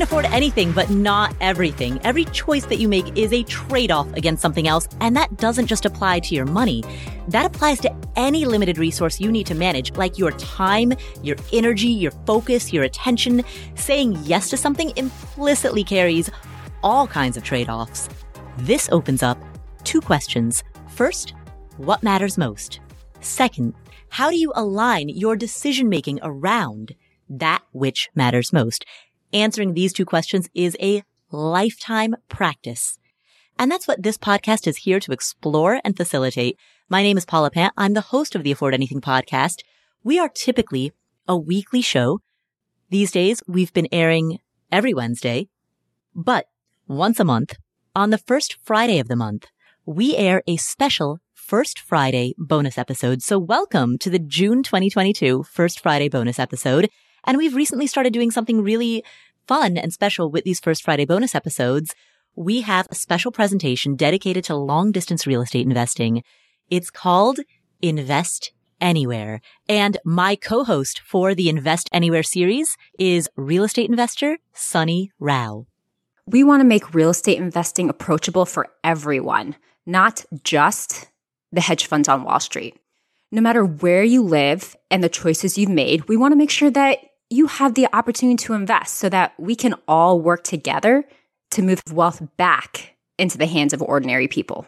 can afford anything, but not everything. Every choice that you make is a trade off against something else. And that doesn't just apply to your money. That applies to any limited resource you need to manage, like your time, your energy, your focus, your attention. Saying yes to something implicitly carries all kinds of trade offs. This opens up two questions. First, what matters most? Second, how do you align your decision making around that which matters most? Answering these two questions is a lifetime practice. And that's what this podcast is here to explore and facilitate. My name is Paula Pant. I'm the host of the Afford Anything podcast. We are typically a weekly show. These days, we've been airing every Wednesday, but once a month, on the first Friday of the month, we air a special First Friday bonus episode. So welcome to the June 2022 First Friday bonus episode. And we've recently started doing something really fun and special with these First Friday bonus episodes. We have a special presentation dedicated to long distance real estate investing. It's called Invest Anywhere. And my co-host for the Invest Anywhere series is real estate investor Suni Rao. We want to make real estate investing approachable for everyone, not just the hedge funds on Wall Street. No matter where you live and the choices you've made, we want to make sure that you have the opportunity to invest so that we can all work together to move wealth back into the hands of ordinary people.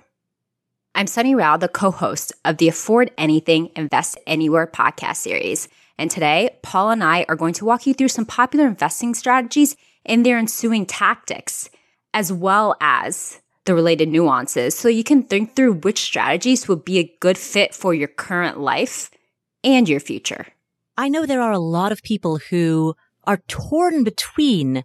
I'm Suni Rao, the co host of the Afford Anything, Invest Anywhere podcast series. And today, Paul and I are going to walk you through some popular investing strategies and their ensuing tactics, as well as the related nuances, so you can think through which strategies would be a good fit for your current life and your future. I know there are a lot of people who are torn between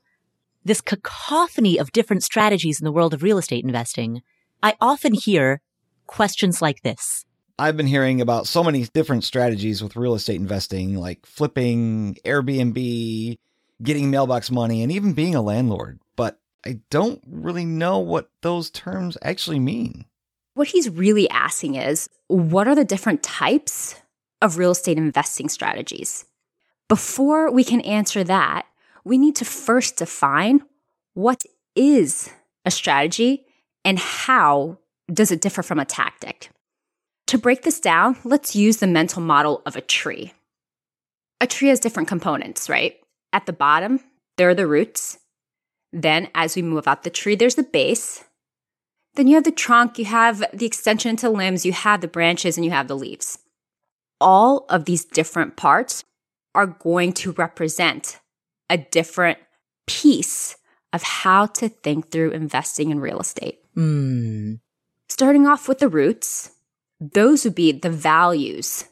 this cacophony of different strategies in the world of real estate investing. I often hear questions like this. I've been hearing about so many different strategies with real estate investing, like flipping, Airbnb, getting mailbox money, and even being a landlord. But I don't really know what those terms actually mean. What he's really asking is what are the different types of real estate investing strategies. Before we can answer that, we need to first define what is a strategy and how does it differ from a tactic. To break this down, let's use the mental model of a tree. A tree has different components, right? At the bottom, there are the roots. Then, as we move up the tree, there's the base. Then you have the trunk, you have the extension into limbs, you have the branches, and you have the leaves all of these different parts are going to represent a different piece of how to think through investing in real estate. Mm. Starting off with the roots, those would be the values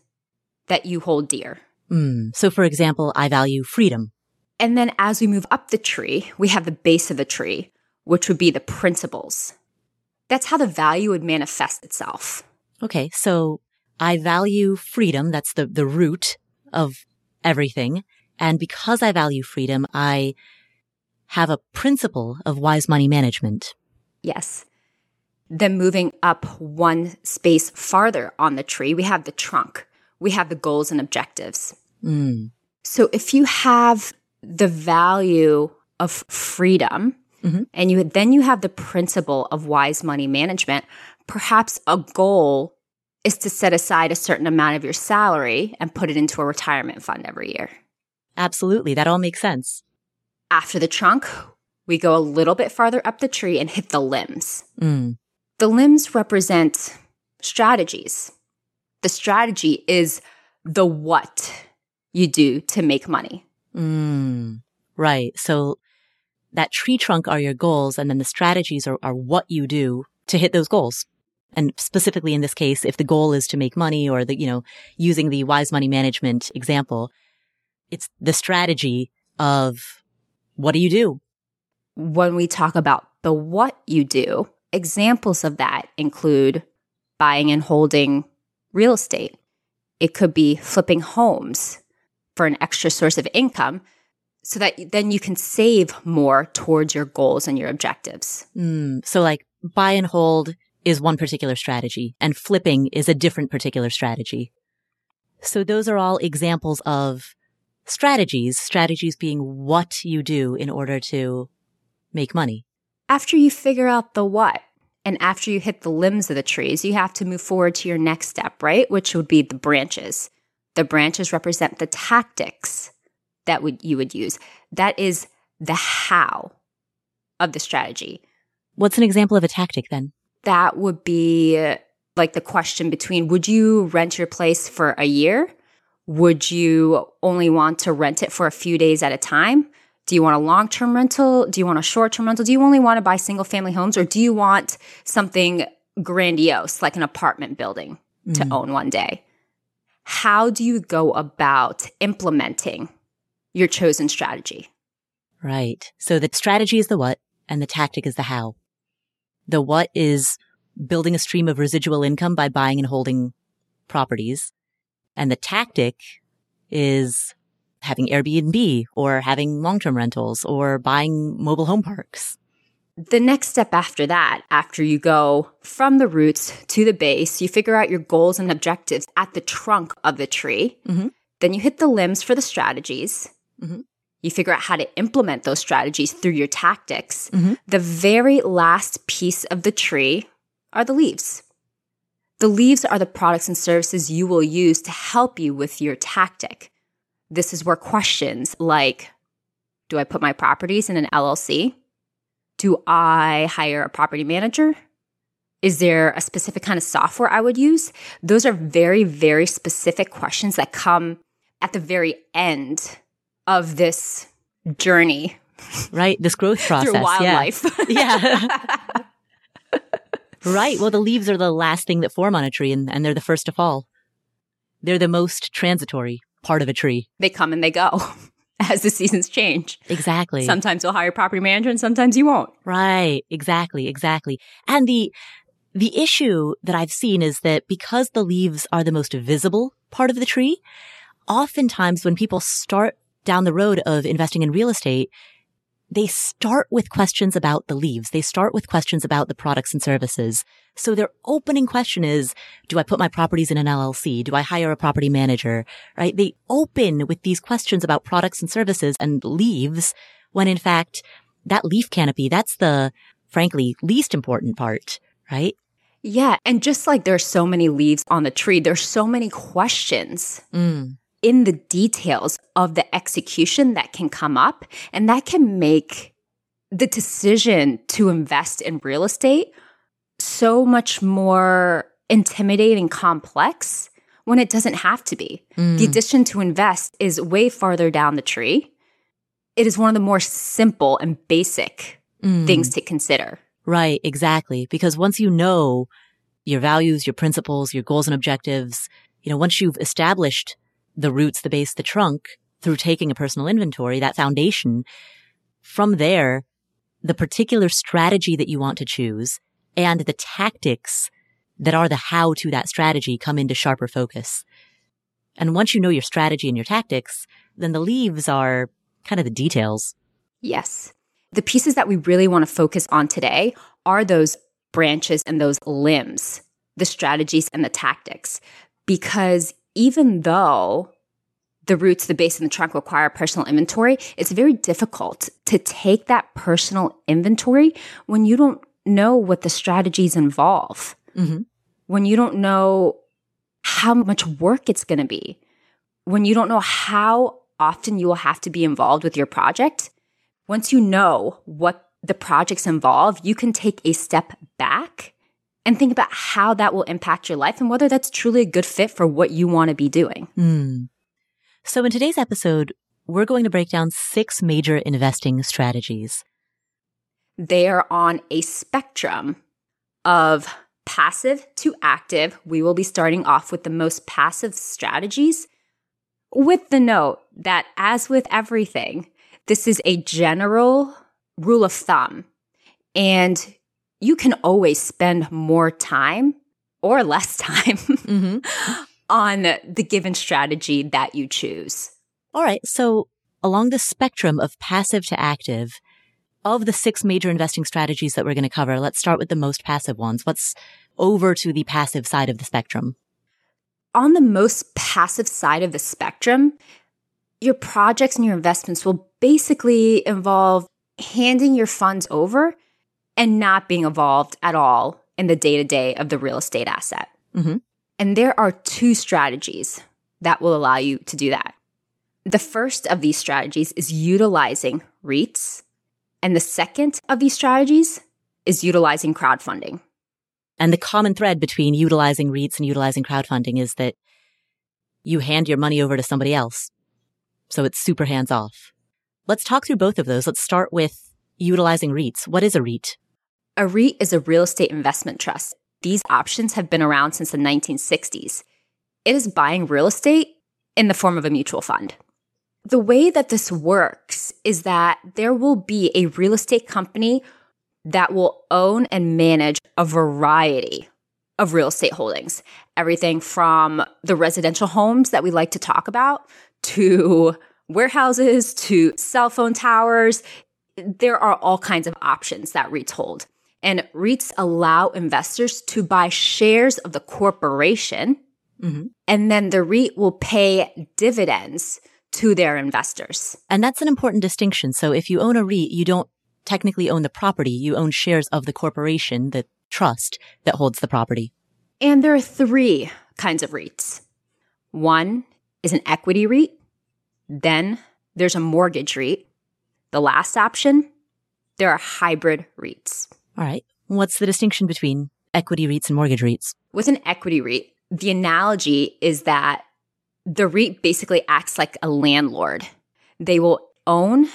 that you hold dear. Mm. So, for example, I value freedom. And then as we move up the tree, we have the base of the tree, which would be the principles. That's how the value would manifest itself. Okay. So I value freedom. That's the, the root of everything. And because I value freedom, I have a principle of wise money management. Yes. Then moving up one space farther on the tree, we have the trunk. We have the goals and objectives. Mm. So if you have the value of freedom mm-hmm. and you then you have the principle of wise money management, perhaps a goal is to set aside a certain amount of your salary and put it into a retirement fund every year. Absolutely. That all makes sense. After the trunk, we go a little bit farther up the tree and hit the limbs. Mm. The limbs represent strategies. The strategy is the what you do to make money. Mm. Right. So that tree trunk are your goals, and then the strategies are, are what you do to hit those goals. And specifically in this case, if the goal is to make money or the, you know, using the wise money management example, it's the strategy of what do you do? When we talk about the what you do, examples of that include buying and holding real estate. It could be flipping homes for an extra source of income so that then you can save more towards your goals and your objectives. Mm, so like buy and hold is one particular strategy and flipping is a different particular strategy. So those are all examples of strategies, strategies being what you do in order to make money. After you figure out the what, and after you hit the limbs of the trees, you have to move forward to your next step, right? Which would be the branches. The branches represent the tactics that would you would use. That is the how of the strategy. What's an example of a tactic then? That would be like the question between would you rent your place for a year? Would you only want to rent it for a few days at a time? Do you want a long term rental? Do you want a short term rental? Do you only want to buy single family homes or do you want something grandiose like an apartment building to mm. own one day? How do you go about implementing your chosen strategy? Right. So the strategy is the what and the tactic is the how. The what is building a stream of residual income by buying and holding properties. And the tactic is having Airbnb or having long-term rentals or buying mobile home parks. The next step after that, after you go from the roots to the base, you figure out your goals and objectives at the trunk of the tree. Mm-hmm. Then you hit the limbs for the strategies. Mm-hmm. You figure out how to implement those strategies through your tactics. Mm-hmm. The very last piece of the tree are the leaves. The leaves are the products and services you will use to help you with your tactic. This is where questions like Do I put my properties in an LLC? Do I hire a property manager? Is there a specific kind of software I would use? Those are very, very specific questions that come at the very end of this journey. Right. This growth process. Through wildlife. Yeah. yeah. Right. Well, the leaves are the last thing that form on a tree and, and they're the first to fall. They're the most transitory part of a tree. They come and they go as the seasons change. Exactly. Sometimes you'll hire a property manager and sometimes you won't. Right. Exactly. Exactly. And the, the issue that I've seen is that because the leaves are the most visible part of the tree, oftentimes when people start down the road of investing in real estate, they start with questions about the leaves. They start with questions about the products and services. So their opening question is, do I put my properties in an LLC? Do I hire a property manager? Right? They open with these questions about products and services and leaves when in fact that leaf canopy, that's the frankly least important part, right? Yeah. And just like there's so many leaves on the tree, there's so many questions. Mm in the details of the execution that can come up. And that can make the decision to invest in real estate so much more intimidating complex when it doesn't have to be. Mm. The addition to invest is way farther down the tree. It is one of the more simple and basic mm. things to consider. Right, exactly. Because once you know your values, your principles, your goals and objectives, you know, once you've established the roots, the base, the trunk through taking a personal inventory, that foundation. From there, the particular strategy that you want to choose and the tactics that are the how to that strategy come into sharper focus. And once you know your strategy and your tactics, then the leaves are kind of the details. Yes. The pieces that we really want to focus on today are those branches and those limbs, the strategies and the tactics, because even though the roots, the base, and the trunk require personal inventory, it's very difficult to take that personal inventory when you don't know what the strategies involve, mm-hmm. when you don't know how much work it's going to be, when you don't know how often you will have to be involved with your project. Once you know what the projects involve, you can take a step back and think about how that will impact your life and whether that's truly a good fit for what you want to be doing. Mm. So in today's episode, we're going to break down six major investing strategies. They are on a spectrum of passive to active. We will be starting off with the most passive strategies with the note that as with everything, this is a general rule of thumb. And you can always spend more time or less time mm-hmm. on the given strategy that you choose. All right. So along the spectrum of passive to active, of the six major investing strategies that we're going to cover, let's start with the most passive ones. What's over to the passive side of the spectrum? On the most passive side of the spectrum, your projects and your investments will basically involve handing your funds over and not being involved at all in the day to day of the real estate asset. Mm-hmm. And there are two strategies that will allow you to do that. The first of these strategies is utilizing REITs, and the second of these strategies is utilizing crowdfunding. And the common thread between utilizing REITs and utilizing crowdfunding is that you hand your money over to somebody else. So it's super hands off. Let's talk through both of those. Let's start with utilizing REITs. What is a REIT? A REIT is a real estate investment trust. These options have been around since the 1960s. It is buying real estate in the form of a mutual fund. The way that this works is that there will be a real estate company that will own and manage a variety of real estate holdings. Everything from the residential homes that we like to talk about to warehouses to cell phone towers. There are all kinds of options that REITs hold. And REITs allow investors to buy shares of the corporation, Mm-hmm. and then the REIT will pay dividends to their investors. And that's an important distinction. So if you own a REIT, you don't technically own the property. You own shares of the corporation, the trust that holds the property. And there are three kinds of REITs. One is an equity REIT. Then there's a mortgage REIT. The last option, there are hybrid REITs. All right. What's the distinction between equity REITs and mortgage REITs? With an equity REIT, the analogy is that the REIT basically acts like a landlord. They will own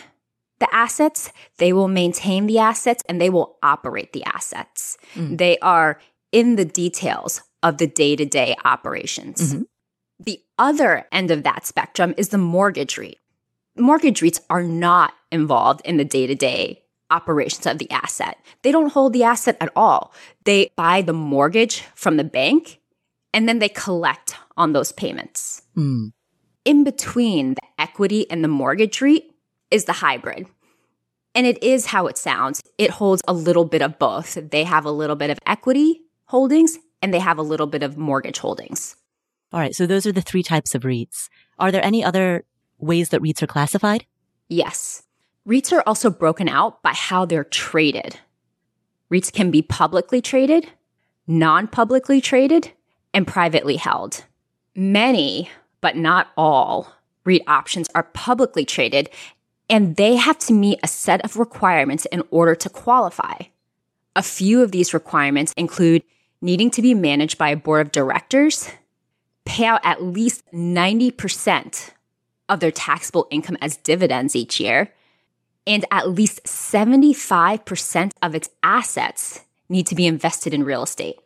the assets, they will maintain the assets, and they will operate the assets. Mm. They are in the details of the day to day operations. Mhm. The other end of that spectrum is the mortgage REIT. Mortgage REITs are not involved in the day to day operations of the asset. They don't hold the asset at all. They buy the mortgage from the bank and then they collect on those payments. Mm. In between the equity and the mortgage REIT is the hybrid. And it is how it sounds. It holds a little bit of both. They have a little bit of equity holdings and they have a little bit of mortgage holdings. All right. So those are the three types of REITs. Are there any other ways that REITs are classified? Yes. REITs are also broken out by how they're traded. REITs can be publicly traded, non publicly traded, and privately held. Many, but not all, REIT options are publicly traded and they have to meet a set of requirements in order to qualify. A few of these requirements include needing to be managed by a board of directors, pay out at least 90% of their taxable income as dividends each year, and at least 75% of its assets need to be invested in real estate.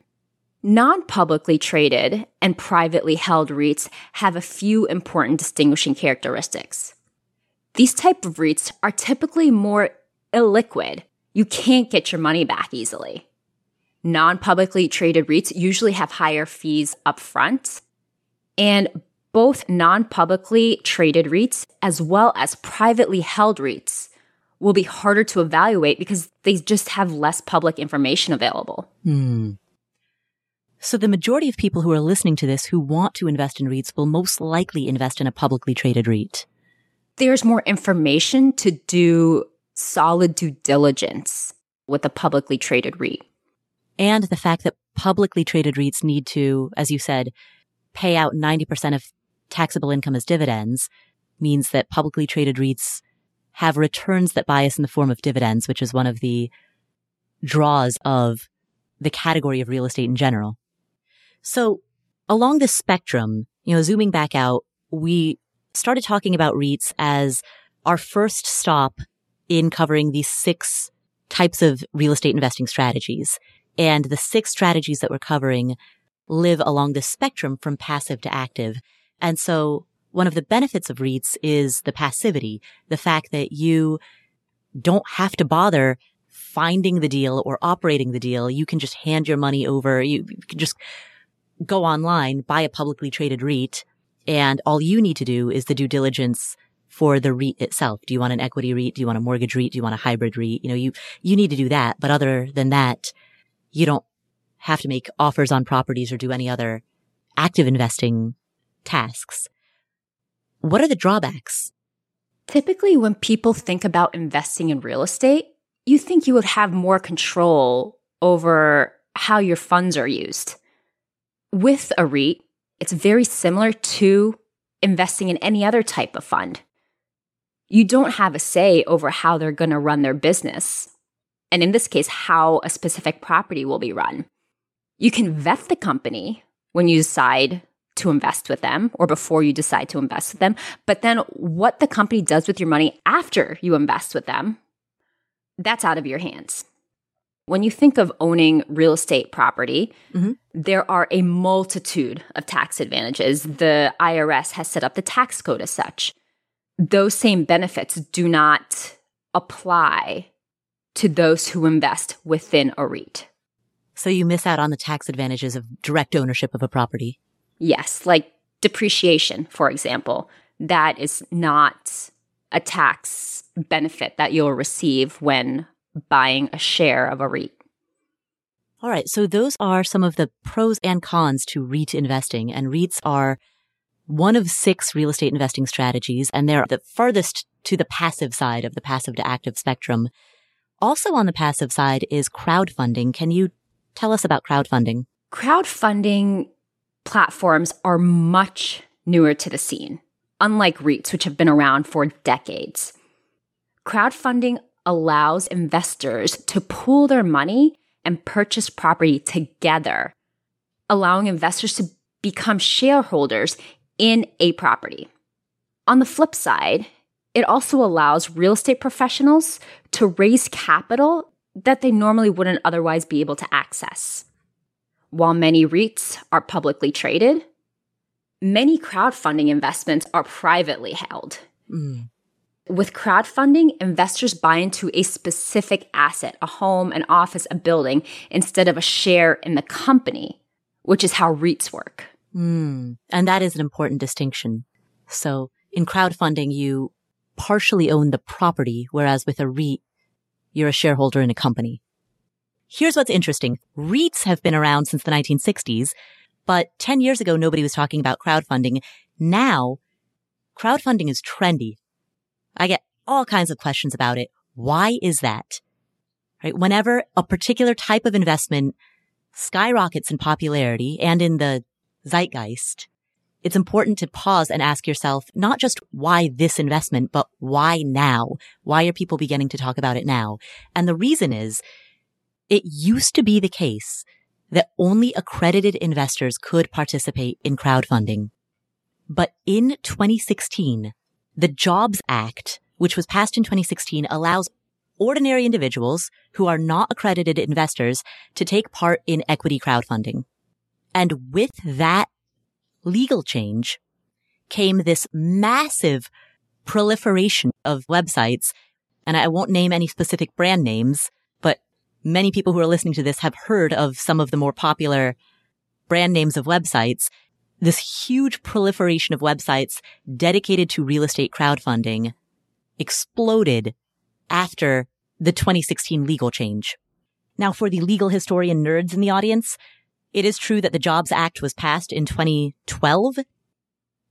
Non publicly traded and privately held REITs have a few important distinguishing characteristics. These type of REITs are typically more illiquid. You can't get your money back easily. Non publicly traded REITs usually have higher fees upfront, and both non publicly traded REITs as well as privately held REITs will be harder to evaluate because they just have less public information available. Hmm. So the majority of people who are listening to this who want to invest in REITs will most likely invest in a publicly traded REIT. There's more information to do solid due diligence with a publicly traded REIT. And the fact that publicly traded REITs need to, as you said, pay out 90% of taxable income as dividends means that publicly traded REITs have returns that bias in the form of dividends, which is one of the draws of the category of real estate in general. So along this spectrum, you know, zooming back out, we started talking about REITs as our first stop in covering these six types of real estate investing strategies. And the six strategies that we're covering live along the spectrum from passive to active. And so one of the benefits of REITs is the passivity, the fact that you don't have to bother finding the deal or operating the deal. You can just hand your money over. You can just go online, buy a publicly traded REIT, and all you need to do is the due diligence for the REIT itself. Do you want an equity REIT? Do you want a mortgage REIT? Do you want a hybrid REIT? You know, you, you need to do that. But other than that, you don't have to make offers on properties or do any other active investing tasks. What are the drawbacks? Typically, when people think about investing in real estate, you think you would have more control over how your funds are used. With a REIT, it's very similar to investing in any other type of fund. You don't have a say over how they're going to run their business. And in this case, how a specific property will be run. You can vet the company when you decide to invest with them or before you decide to invest with them. But then what the company does with your money after you invest with them, that's out of your hands. When you think of owning real estate property, mm-hmm. there are a multitude of tax advantages. The IRS has set up the tax code as such. Those same benefits do not apply to those who invest within a REIT. So you miss out on the tax advantages of direct ownership of a property. Yes, like depreciation, for example. That is not a tax benefit that you'll receive when buying a share of a REIT. All right. So those are some of the pros and cons to REIT investing. And REITs are one of six real estate investing strategies, and they're the furthest to the passive side of the passive to active spectrum. Also on the passive side is crowdfunding. Can you tell us about crowdfunding? Crowdfunding platforms are much newer to the scene, unlike REITs, which have been around for decades. Crowdfunding allows investors to pool their money and purchase property together, allowing investors to become shareholders in a property. On the flip side, it also allows real estate professionals to raise capital that they normally wouldn't otherwise be able to access. While many REITs are publicly traded, many crowdfunding investments are privately held. Mm. With crowdfunding, investors buy into a specific asset, a home, an office, a building, instead of a share in the company, which is how REITs work. Mm. And that is an important distinction. So in crowdfunding, you partially own the property, whereas with a REIT, you're a shareholder in a company. Here's what's interesting. REITs have been around since the 1960s, but 10 years ago, nobody was talking about crowdfunding. Now, crowdfunding is trendy. I get all kinds of questions about it. Why is that? Right? Whenever a particular type of investment skyrockets in popularity and in the zeitgeist, it's important to pause and ask yourself not just why this investment, but why now? Why are people beginning to talk about it now? And the reason is it used to be the case that only accredited investors could participate in crowdfunding. But in 2016, the Jobs Act, which was passed in 2016, allows ordinary individuals who are not accredited investors to take part in equity crowdfunding. And with that legal change came this massive proliferation of websites. And I won't name any specific brand names, many people who are listening to this have heard of some of the more popular brand names of websites this huge proliferation of websites dedicated to real estate crowdfunding exploded after the 2016 legal change. Now, for the legal historian nerds in the audience, it is true that the Jobs Act was passed in 2012,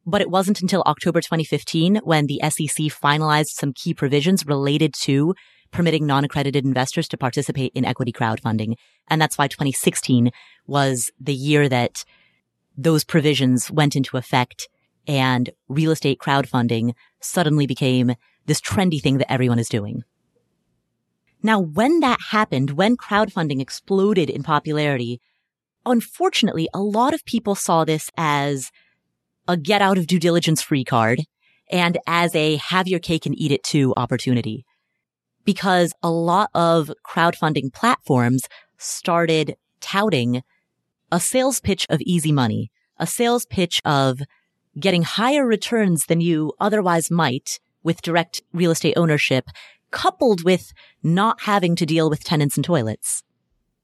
but it wasn't until October 2015 when the SEC finalized some key provisions related to permitting non-accredited investors to participate in equity crowdfunding. And that's why 2016 was the year that those provisions went into effect and real estate crowdfunding suddenly became this trendy thing that everyone is doing. Now, when that happened, when crowdfunding exploded in popularity, unfortunately, a lot of people saw this as a get out of due diligence free card and as a have your cake and eat it too opportunity. Because a lot of crowdfunding platforms started touting a sales pitch of easy money, a sales pitch of getting higher returns than you otherwise might with direct real estate ownership, coupled with not having to deal with tenants and toilets.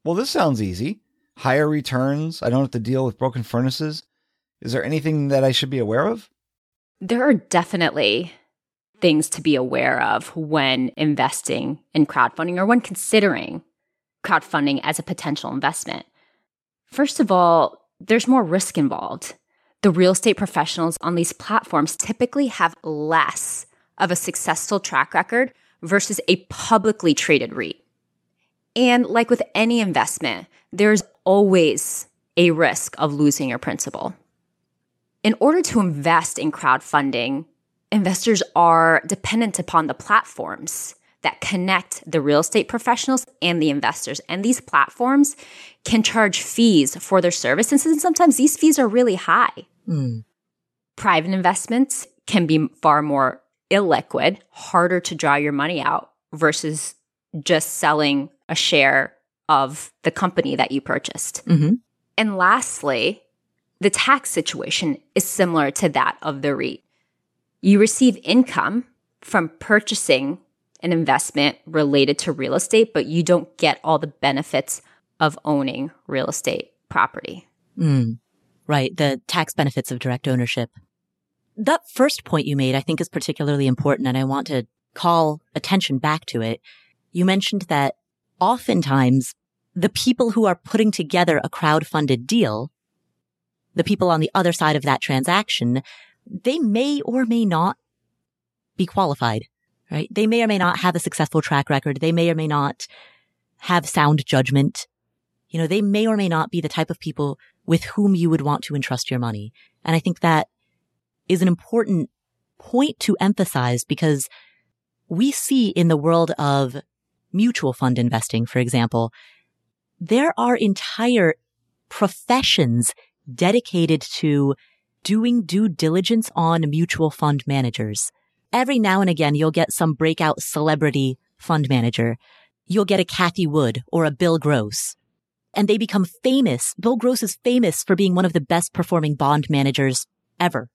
Well, this sounds easy. Higher returns. I don't have to deal with broken furnaces. Is there anything that I should be aware of? There are definitely things to be aware of when investing in crowdfunding or when considering crowdfunding as a potential investment. First of all, there's more risk involved. the real estate professionals on these platforms typically have less of a successful track record versus a publicly traded REIT. And like with any investment, there's always a risk of losing your principal. In order to invest in crowdfunding, investors are dependent upon the platforms that connect the real estate professionals and the investors. And these platforms can charge fees for their services. And sometimes these fees are really high. Mm. Private investments can be far more illiquid, harder to draw your money out versus just selling a share of the company that you purchased. Mm-hmm. And lastly, the tax situation is similar to that of the REIT. You receive income from purchasing an investment related to real estate, but you don't get all the benefits of owning real estate property. Mm, right. The tax benefits of direct ownership. That first point you made, I think is particularly important. And I want to call attention back to it. You mentioned that oftentimes the people who are putting together a crowd-funded deal, the people on the other side of that transaction, they may or may not be qualified, right? They may or may not have a successful track record. They may or may not have sound judgment. You know, they may or may not be the type of people with whom you would want to entrust your money. And I think that is an important point to emphasize because we see in the world of mutual fund investing, for example, there are entire professions dedicated to doing due diligence on mutual fund managers. Every now and again, you'll get some breakout celebrity fund manager. You'll get a Cathie Wood or a Bill Gross. And they become famous. Bill Gross is famous for being one of the best performing bond managers ever.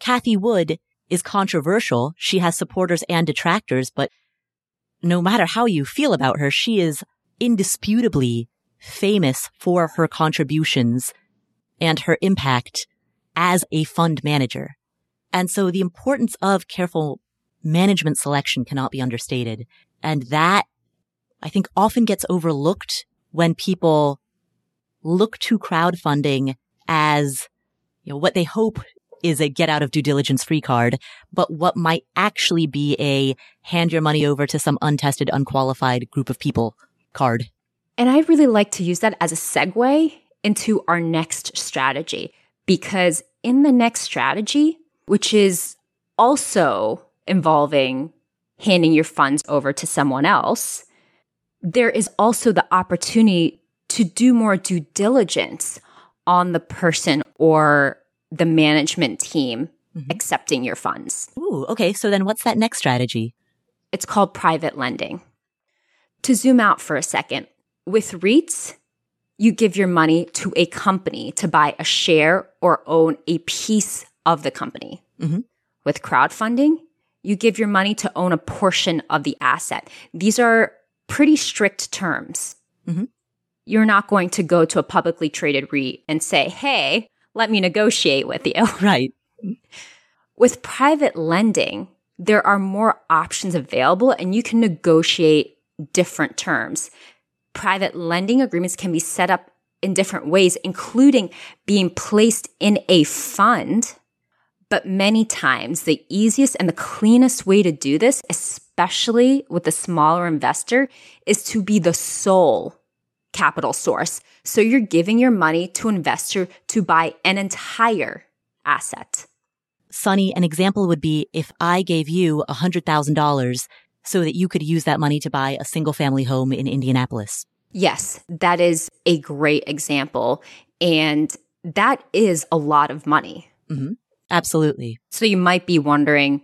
Cathie Wood is controversial. She has supporters and detractors, but no matter how you feel about her, she is indisputably famous for her contributions and her impact as a fund manager. And so the importance of careful management selection cannot be understated. And that I think often gets overlooked when people look to crowdfunding as you know, what they hope is a get out of due diligence free card, but what might actually be a hand your money over to some untested, unqualified group of people card. And I really like to use that as a segue into our next strategy because in the next strategy, which is also involving handing your funds over to someone else, there is also the opportunity to do more due diligence on the person or the management team mm-hmm. accepting your funds. Ooh, okay. So then what's that next strategy? It's called private lending. To zoom out for a second, with REITs, you give your money to a company to buy a share or own a piece of the company. Mm-hmm. With crowdfunding, you give your money to own a portion of the asset. These are pretty strict terms. Mm-hmm. You're not going to go to a publicly traded REIT and say, Hey, let me negotiate with you. Right. With private lending, there are more options available and you can negotiate different terms. Private lending agreements can be set up in different ways, including being placed in a fund. But many times, the easiest and the cleanest way to do this, especially with a smaller investor, is to be the sole capital source. So you're giving your money to an investor to buy an entire asset. Suni, an example would be if I gave you $100,000 so that you could use that money to buy a single family home in Indianapolis. Yes, that is a great example. And that is a lot of money. Mm-hmm. Absolutely. So you might be wondering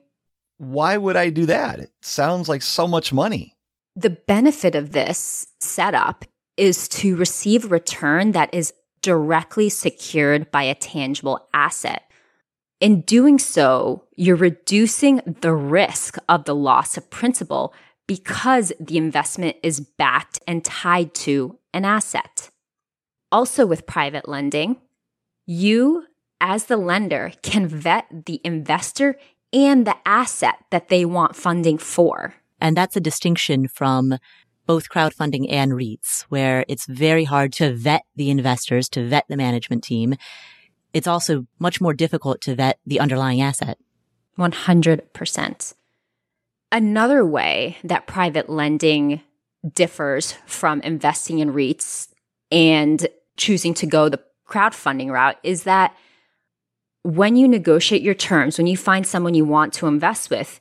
why would I do that? It sounds like so much money. The benefit of this setup is to receive a return that is directly secured by a tangible asset. In doing so, you're reducing the risk of the loss of principal because the investment is backed and tied to an asset. Also, with private lending, you as the lender can vet the investor and the asset that they want funding for. And that's a distinction from both crowdfunding and REITs, where it's very hard to vet the investors, to vet the management team. It's also much more difficult to vet the underlying asset. 100%. Another way that private lending differs from investing in REITs and choosing to go the crowdfunding route is that when you negotiate your terms, when you find someone you want to invest with,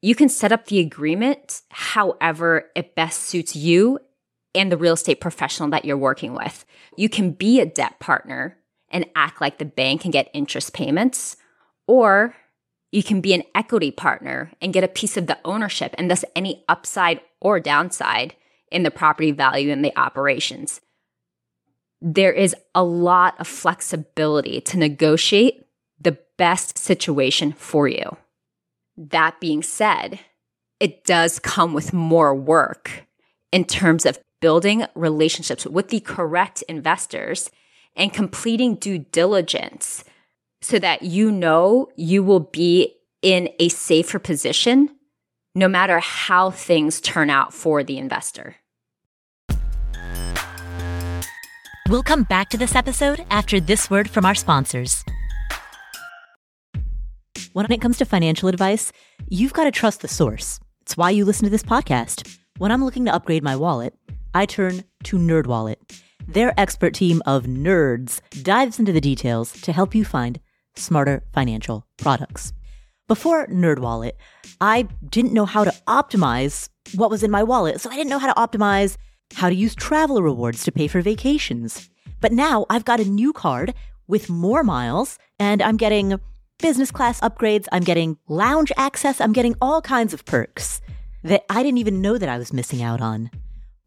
you can set up the agreement however it best suits you and the real estate professional that you're working with. You can be a debt partner and act like the bank and get interest payments, or you can be an equity partner and get a piece of the ownership and thus any upside or downside in the property value and the operations. There is a lot of flexibility to negotiate the best situation for you. That being said, it does come with more work in terms of building relationships with the correct investors and completing due diligence so that you know you will be in a safer position no matter how things turn out for the investor. We'll come back to this episode after this word from our sponsors. When it comes to financial advice, you've got to trust the source. It's why you listen to this podcast. When I'm looking to upgrade my wallet, I turn to NerdWallet. Their expert team of nerds dives into the details to help you find smarter financial products. Before NerdWallet, I didn't know how to optimize what was in my wallet, so I didn't know how to optimize how to use travel rewards to pay for vacations. But now I've got a new card with more miles, and I'm getting business class upgrades, I'm getting lounge access, I'm getting all kinds of perks that I didn't even know that I was missing out on.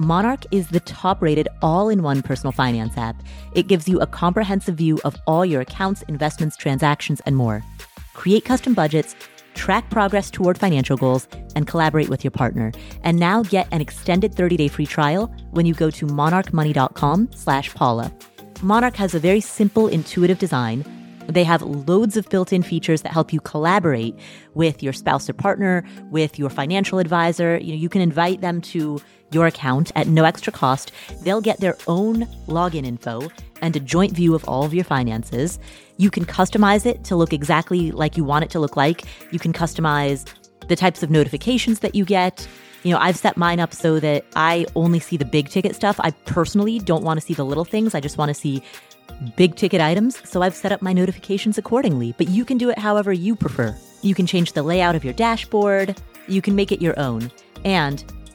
Monarch is the top rated all in one personal finance app. It gives you a comprehensive view of all your accounts, investments, transactions, and more. Create custom budgets, track progress toward financial goals, and collaborate with your partner. And now get an extended 30-day free trial when you go to monarchmoney.com slash Paula. Monarch has a very simple, intuitive design they have loads of built in features that help you collaborate with your spouse or partner, with your financial advisor. You know, you can invite them to your account at no extra cost. They'll get their own login info and a joint view of all of your finances. You can customize it to look exactly like you want it to look like. You can customize the types of notifications that you get. You know, I've set mine up so that I only see the big ticket stuff. I personally don't want to see the little things. I just want to see big ticket items, so I've set up my notifications accordingly, but you can do it however you prefer. You can change the layout of your dashboard, you can make it your own, and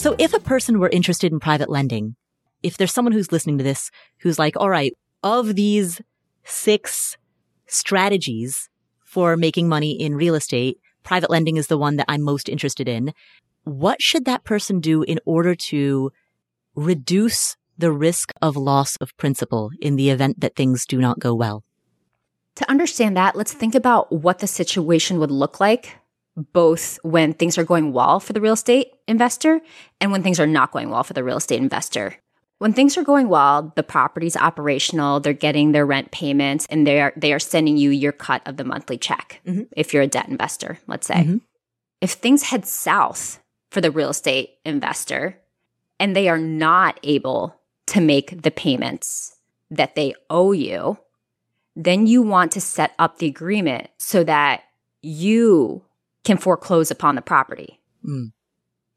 So, if a person were interested in private lending, if there's someone who's listening to this who's like, all right, of these six strategies for making money in real estate, private lending is the one that I'm most interested in. What should that person do in order to reduce the risk of loss of principal in the event that things do not go well? To understand that, let's think about what the situation would look like both when things are going well for the real estate investor and when things are not going well for the real estate investor. When things are going well, the property's operational, they're getting their rent payments and they are they are sending you your cut of the monthly check mm-hmm. if you're a debt investor, let's say. Mm-hmm. If things head south for the real estate investor and they are not able to make the payments that they owe you, then you want to set up the agreement so that you can foreclose upon the property. Mm.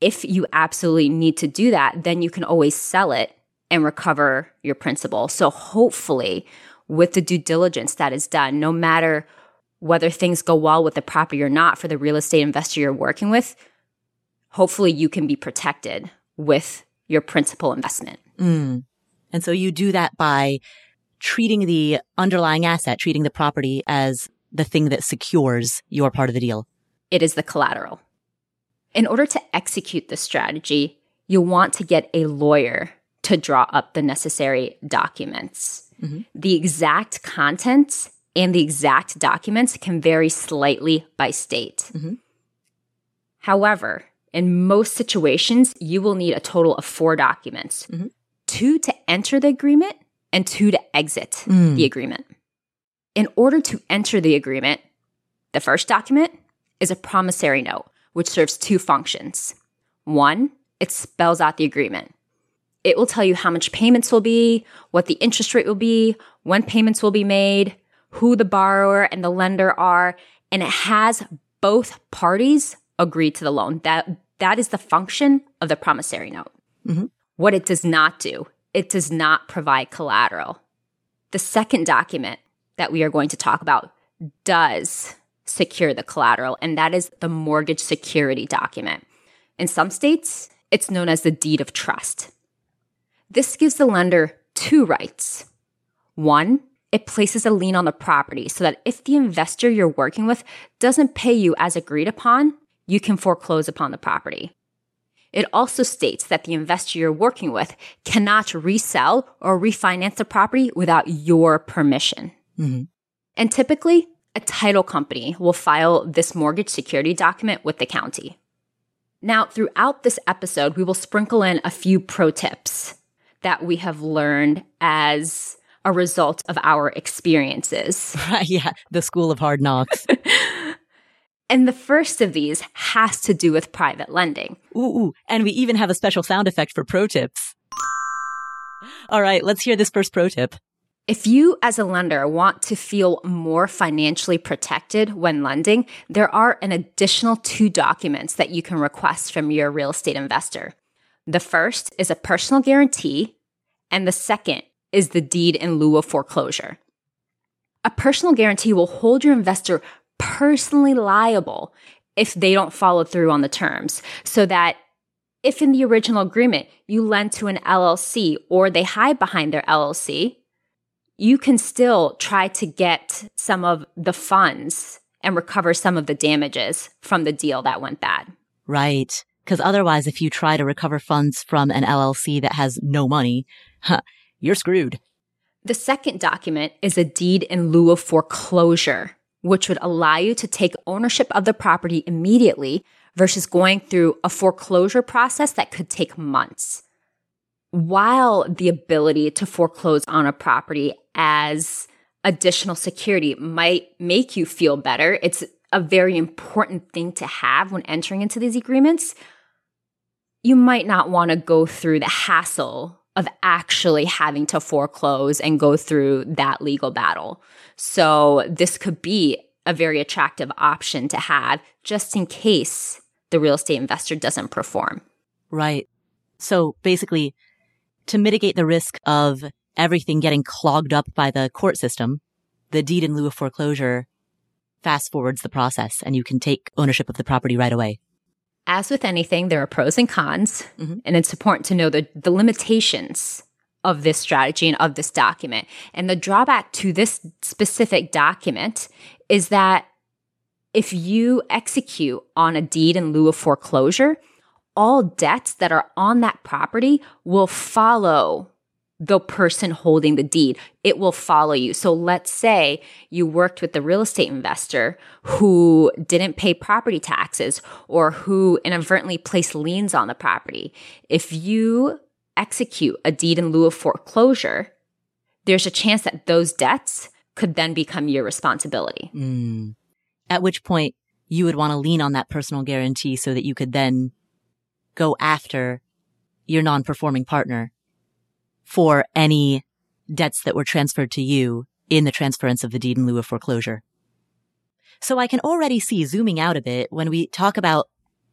If you absolutely need to do that, then you can always sell it and recover your principal. So hopefully, with the due diligence that is done, no matter whether things go well with the property or not for the real estate investor you're working with, hopefully you can be protected with your principal investment. Mm. And so you do that by treating the underlying asset, treating the property as the thing that secures your part of the deal. It is the collateral. In order to execute this strategy, you'll want to get a lawyer to draw up the necessary documents. Mm-hmm. The exact contents and the exact documents can vary slightly by state. Mhm. However, in most situations, you will need a total of four documents Mhm. two to enter the agreement and two to exit Mm. the agreement. In order to enter the agreement, the first document is a promissory note, which serves two functions. One, it spells out the agreement. It will tell you how much payments will be, what the interest rate will be, when payments will be made, who the borrower and the lender are, and it has both parties agree to the loan. That that is the function of the promissory note. Mhm. What it does not do, it does not provide collateral. The second document that we are going to talk about does secure the collateral, and that is the mortgage security document. In some states, it's known as the deed of trust. This gives the lender two rights. One, it places a lien on the property so that if the investor you're working with doesn't pay you as agreed upon, you can foreclose upon the property. It also states that the investor you're working with cannot resell or refinance the property without your permission. Mhm. And typically, a title company will file this mortgage security document with the county. Now, throughout this episode, we will sprinkle in a few pro tips that we have learned as a result of our experiences. Yeah. The school of hard knocks. And the first of these has to do with private lending. ooh, ooh. And we even have a special sound effect for pro tips. All right. Let's hear this first pro tip. If you, as a lender, want to feel more financially protected when lending, there are an additional two documents that you can request from your real estate investor. The first is a personal guarantee, and the second is the deed in lieu of foreclosure. A personal guarantee will hold your investor personally liable if they don't follow through on the terms, so that if in the original agreement you lend to an LLC or they hide behind their LLC, you can still try to get some of the funds and recover some of the damages from the deal that went bad. Right. Because otherwise, if you try to recover funds from an LLC that has no money, huh, you're screwed. The second document is a deed in lieu of foreclosure, which would allow you to take ownership of the property immediately versus going through a foreclosure process that could take months. While the ability to foreclose on a property as additional security might make you feel better, it's a very important thing to have when entering into these agreements. You might not want to go through the hassle of actually having to foreclose and go through that legal battle. So this could be a very attractive option to have just in case the real estate investor doesn't perform. Right. So basically, to mitigate the risk of everything getting clogged up by the court system, the deed in lieu of foreclosure fast forwards the process and you can take ownership of the property right away. As with anything, there are pros and cons, Mhm. and it's important to know the, the limitations of this strategy and of this document. And the drawback to this specific document is that if you execute on a deed in lieu of foreclosure, all debts that are on that property will follow the person holding the deed. It will follow you. So let's say you worked with the real estate investor who didn't pay property taxes or who inadvertently placed liens on the property. If you execute a deed in lieu of foreclosure, there's a chance that those debts could then become your responsibility. Mm. At which point you would want to lean on that personal guarantee so that you could then go after your non-performing partner for any debts that were transferred to you in the transference of the deed in lieu of foreclosure. So I can already see zooming out a bit when we talk about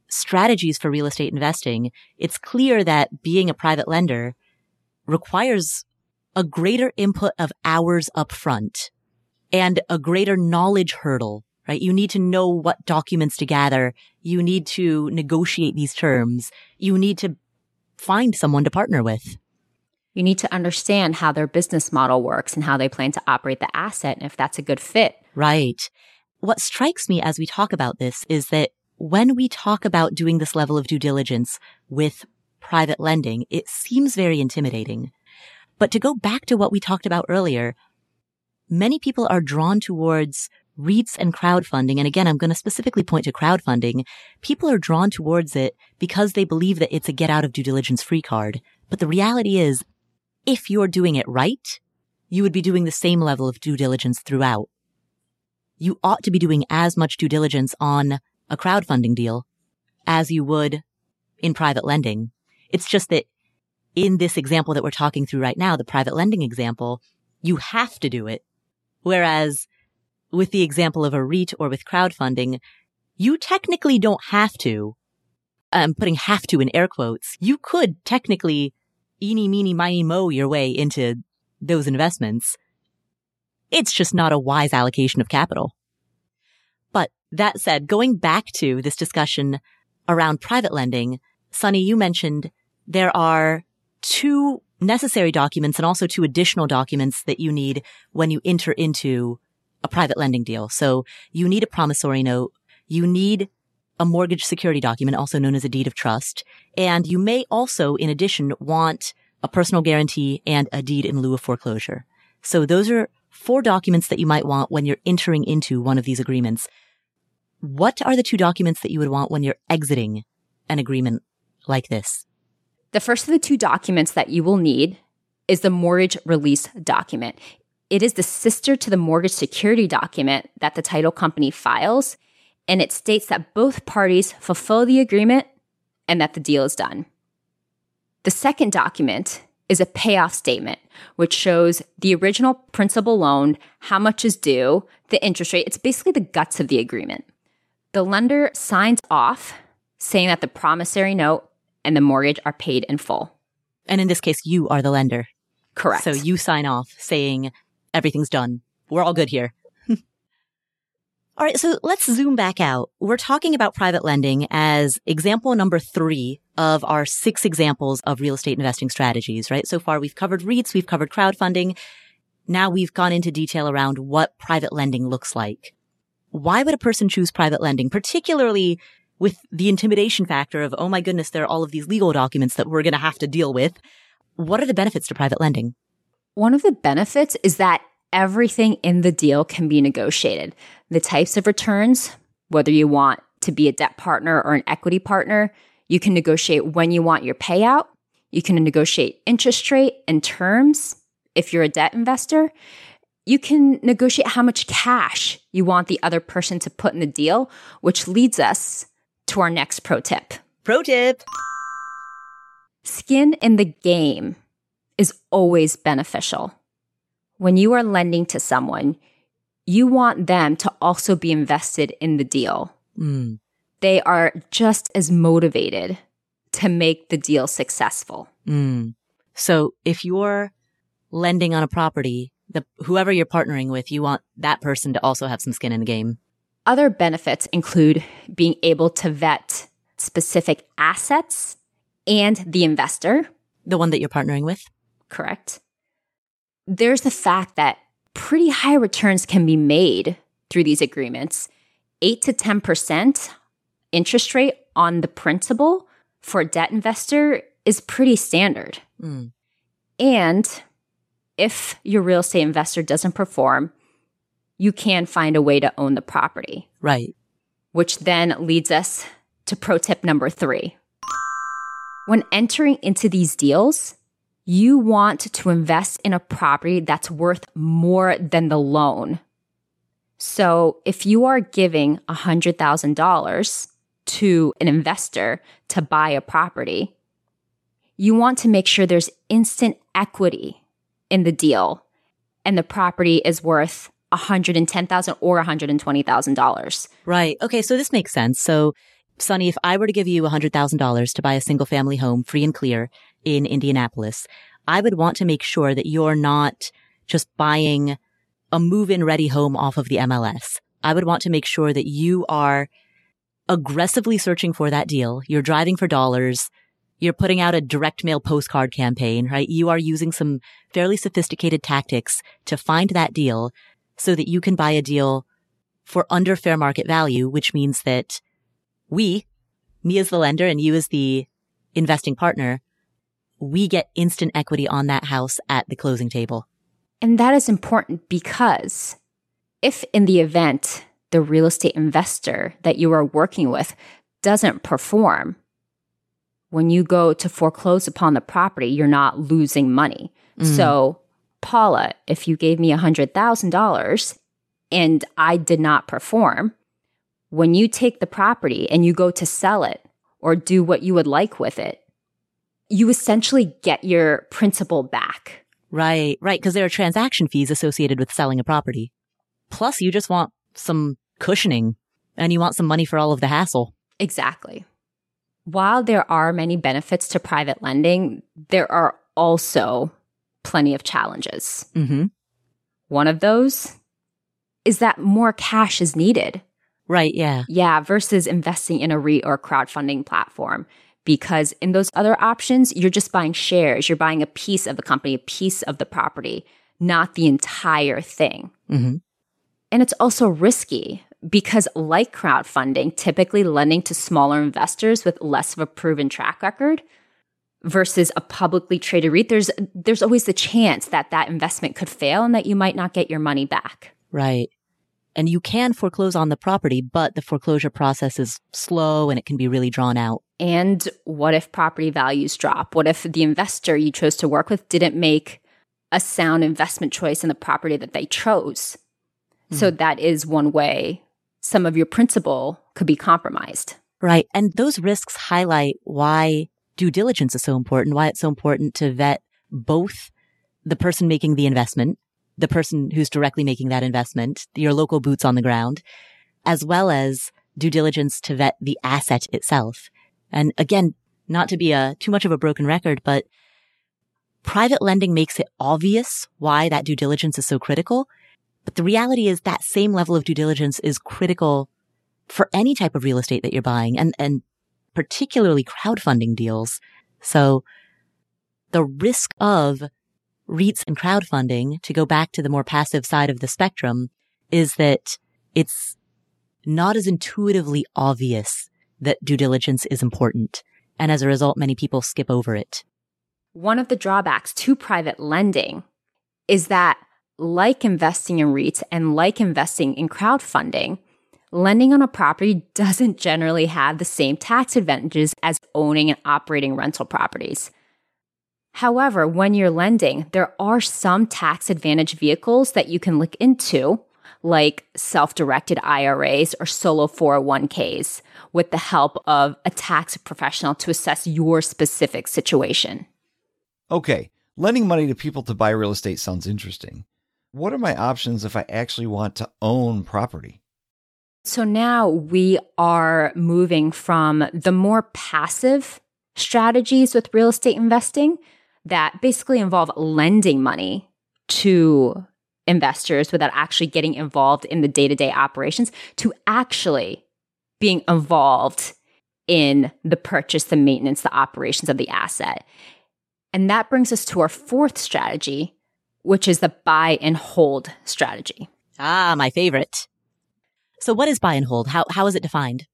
strategies for real estate investing. It's clear that being a private lender requires a greater input of hours upfront and a greater knowledge hurdle, right? You need to know what documents to gather. You need to negotiate these terms. You need to find someone to partner with. You need to understand how their business model works and how they plan to operate the asset and if that's a good fit. Right. What strikes me as we talk about this is that when we talk about doing this level of due diligence with private lending, it seems very intimidating. But to go back to what we talked about earlier, many people are drawn towards REITs and crowdfunding. And again, I'm going to specifically point to crowdfunding. People are drawn towards it because they believe that it's a get out of due diligence free card. But the reality is, if you're doing it right, you would be doing the same level of due diligence throughout. You ought to be doing as much due diligence on a crowdfunding deal as you would in private lending. It's just that in this example that we're talking through right now, the private lending example, you have to do it. Whereas with the example of a REIT or with crowdfunding, you technically don't have to. I'm putting have to in air quotes. You could technically eeny, meeny, miny, mo your way into those investments. It's just not a wise allocation of capital. But that said, going back to this discussion around private lending, Suni, you mentioned there are two necessary documents and also two additional documents that you need when you enter into a private lending deal. So you need a promissory note. You need a mortgage security document, also known as a deed of trust. And you may also, in addition, want a personal guarantee and a deed in lieu of foreclosure. So those are four documents that you might want when you're entering into one of these agreements. What are the two documents that you would want when you're exiting an agreement like this? The first of the two documents that you will need is the mortgage release document. It is the sister to the mortgage security document that the title company files, and it states that both parties fulfill the agreement and that the deal is done. The second document is a payoff statement, which shows the original principal loan, how much is due, the interest rate. It's basically the guts of the agreement. The lender signs off saying that the promissory note and the mortgage are paid in full. And in this case, you are the lender. Correct. So you sign off saying everything's done. We're all good here. All right. So let's zoom back out. We're talking about private lending as example number three of our six examples of real estate investing strategies, right? So far we've covered REITs. We've covered crowdfunding. Now we've gone into detail around what private lending looks like. Why would a person choose private lending, particularly with the intimidation factor of, oh my goodness, there are all of these legal documents that we're going to have to deal with. What are the benefits to private lending? One of the benefits is that everything in the deal can be negotiated. The types of returns, whether you want to be a debt partner or an equity partner, you can negotiate when you want your payout. You can negotiate interest rate and terms if you're a debt investor. You can negotiate how much cash you want the other person to put in the deal, which leads us to our next pro tip. Pro tip Skin in the game is always beneficial. When you are lending to someone, you want them to also be invested in the deal. Mm. They are just as motivated to make the deal successful. Mm. So if you're lending on a property, the whoever you're partnering with, you want that person to also have some skin in the game. Other benefits include being able to vet specific assets and the investor. The one that you're partnering with? Correct. There's the fact that pretty high returns can be made through these agreements. 8 to 10% interest rate on the principal for a debt investor is pretty standard. Mm. And if your real estate investor doesn't perform, you can find a way to own the property. Right. Which then leads us to pro tip number three. When entering into these deals, you want to invest in a property that's worth more than the loan. So if you are giving $100,000 to an investor to buy a property, you want to make sure there's instant equity in the deal and the property is worth 110,000 or $120,000. Right. Okay. So this makes sense. So Suni, if I were to give you $100,000 to buy a single family home free and clear in Indianapolis, I would want to make sure that you're not just buying a move in ready home off of the MLS. I would want to make sure that you are aggressively searching for that deal. You're driving for dollars. You're putting out a direct mail postcard campaign, right? You are using some fairly sophisticated tactics to find that deal so that you can buy a deal for under fair market value, which means that we, me as the lender and you as the investing partner, we get instant equity on that house at the closing table. And that is important because if in the event the real estate investor that you are working with doesn't perform, when you go to foreclose upon the property, you're not losing money. Mm. So, Paula, if you gave me $100,000 and I did not perform, when you take the property and you go to sell it or do what you would like with it, you essentially get your principal back. Right, right. Because there are transaction fees associated with selling a property. Plus, you just want some cushioning and you want some money for all of the hassle. Exactly. While there are many benefits to private lending, there are also plenty of challenges. Mm-hmm. One of those is that more cash is needed. Right, yeah. Yeah, versus investing in a REIT or crowdfunding platform because in those other options, you're just buying shares. You're buying a piece of the company, a piece of the property, not the entire thing. Mm-hmm. And it's also risky because, like crowdfunding, typically lending to smaller investors with less of a proven track record versus a publicly traded REIT, there's, there's always the chance that that investment could fail and that you might not get your money back. Right. And you can foreclose on the property, but the foreclosure process is slow and it can be really drawn out. And what if property values drop? What if the investor you chose to work with didn't make a sound investment choice in the property that they chose? Mm. So that is one way some of your principal could be compromised. Right. And those risks highlight why due diligence is so important, why it's so important to vet both the person making the investment, the person who's directly making that investment, your local boots on the ground, as well as due diligence to vet the asset itself. And again, not to be a too much of a broken record, but private lending makes it obvious why that due diligence is so critical. But the reality is that same level of due diligence is critical for any type of real estate that you're buying and, and particularly crowdfunding deals. So the risk of REITs and crowdfunding to go back to the more passive side of the spectrum is that it's not as intuitively obvious that due diligence is important. And as a result, many people skip over it. One of the drawbacks to private lending is that, like investing in REITs and like investing in crowdfunding, lending on a property doesn't generally have the same tax advantages as owning and operating rental properties. However, when you're lending, there are some tax advantage vehicles that you can look into like self directed IRAs or solo 401ks with the help of a tax professional to assess your specific situation. Okay, lending money to people to buy real estate sounds interesting. What are my options if I actually want to own property? So now we are moving from the more passive strategies with real estate investing that basically involve lending money to investors without actually getting involved in the day to day operations to actually being involved in the purchase, the maintenance, the operations of the asset. And that brings us to our fourth strategy, which is the buy and hold strategy. Ah, my favorite. So what is buy and hold? How, how is it defined?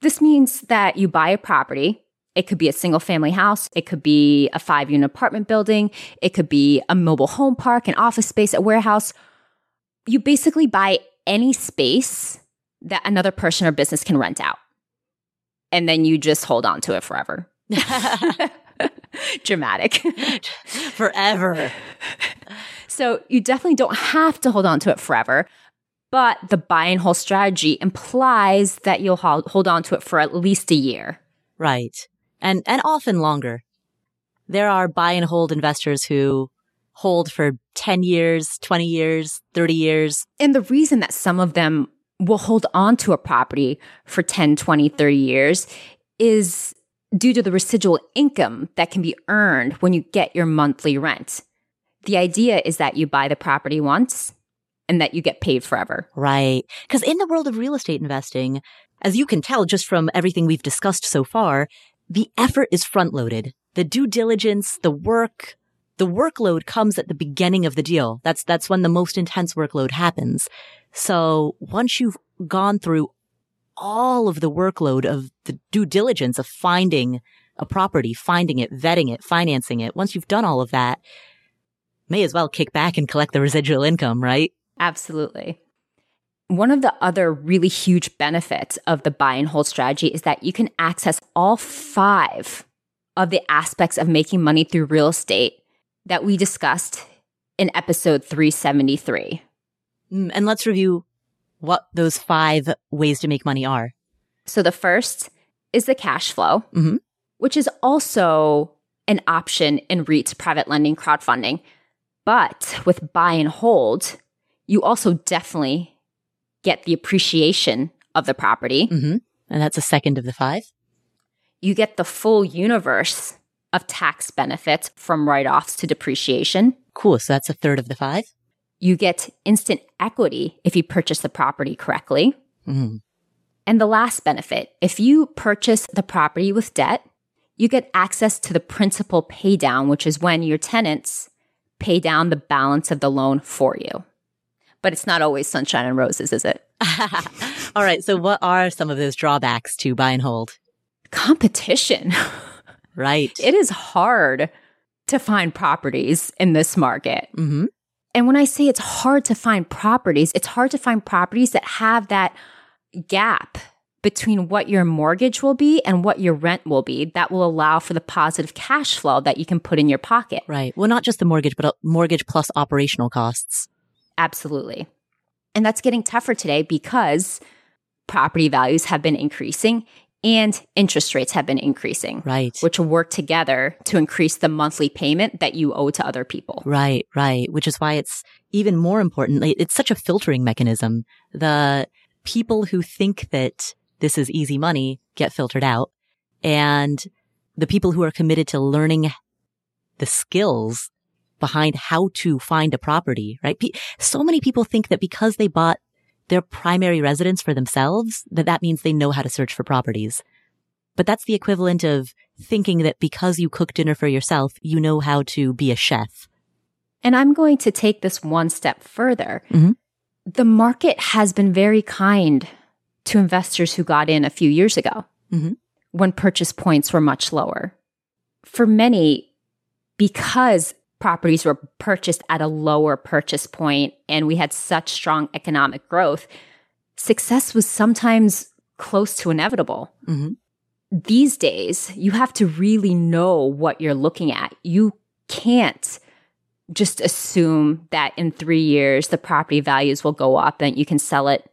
This means that you buy a property it could be a single family house. It could be a five unit apartment building. It could be a mobile home park, an office space, a warehouse. You basically buy any space that another person or business can rent out. And then you just hold on to it forever. Dramatic. forever. So you definitely don't have to hold on to it forever. But the buy and hold strategy implies that you'll hold on to it for at least a year. Right. And, and often longer. There are buy and hold investors who hold for 10 years, 20 years, 30 years. And the reason that some of them will hold on to a property for 10, 20, 30 years is due to the residual income that can be earned when you get your monthly rent. The idea is that you buy the property once and that you get paid forever. Right. Because in the world of real estate investing, as you can tell just from everything we've discussed so far, the effort is front loaded. The due diligence, the work, the workload comes at the beginning of the deal. That's, that's when the most intense workload happens. So once you've gone through all of the workload of the due diligence of finding a property, finding it, vetting it, financing it, once you've done all of that, may as well kick back and collect the residual income, right? Absolutely. One of the other really huge benefits of the buy and hold strategy is that you can access all five of the aspects of making money through real estate that we discussed in episode 373. Mm, and let's review what those five ways to make money are. So the first is the cash flow, mm-hmm. which is also an option in REITs private lending crowdfunding. But with buy and hold, you also definitely get the appreciation of the property. Mm-hmm. And that's a second of the five. You get the full universe of tax benefits from write offs to depreciation. Cool. So that's a third of the five. You get instant equity if you purchase the property correctly. Mm. And the last benefit if you purchase the property with debt, you get access to the principal pay down, which is when your tenants pay down the balance of the loan for you. But it's not always sunshine and roses, is it? All right. So, what are some of those drawbacks to buy and hold? Competition. Right. It is hard to find properties in this market. Mm-hmm. And when I say it's hard to find properties, it's hard to find properties that have that gap between what your mortgage will be and what your rent will be that will allow for the positive cash flow that you can put in your pocket. Right. Well, not just the mortgage, but mortgage plus operational costs. Absolutely. And that's getting tougher today because property values have been increasing and interest rates have been increasing. Right. Which work together to increase the monthly payment that you owe to other people. Right, right. Which is why it's even more important. It's such a filtering mechanism. The people who think that this is easy money get filtered out. And the people who are committed to learning the skills behind how to find a property, right? So many people think that because they bought their primary residence for themselves, that that means they know how to search for properties. But that's the equivalent of thinking that because you cook dinner for yourself, you know how to be a chef. And I'm going to take this one step further. Mm-hmm. The market has been very kind to investors who got in a few years ago mm-hmm. when purchase points were much lower. For many, because properties were purchased at a lower purchase point and we had such strong economic growth, success was sometimes close to inevitable. Mm-hmm. These days, you have to really know what you're looking at. You can't just assume that in three years the property values will go up and you can sell it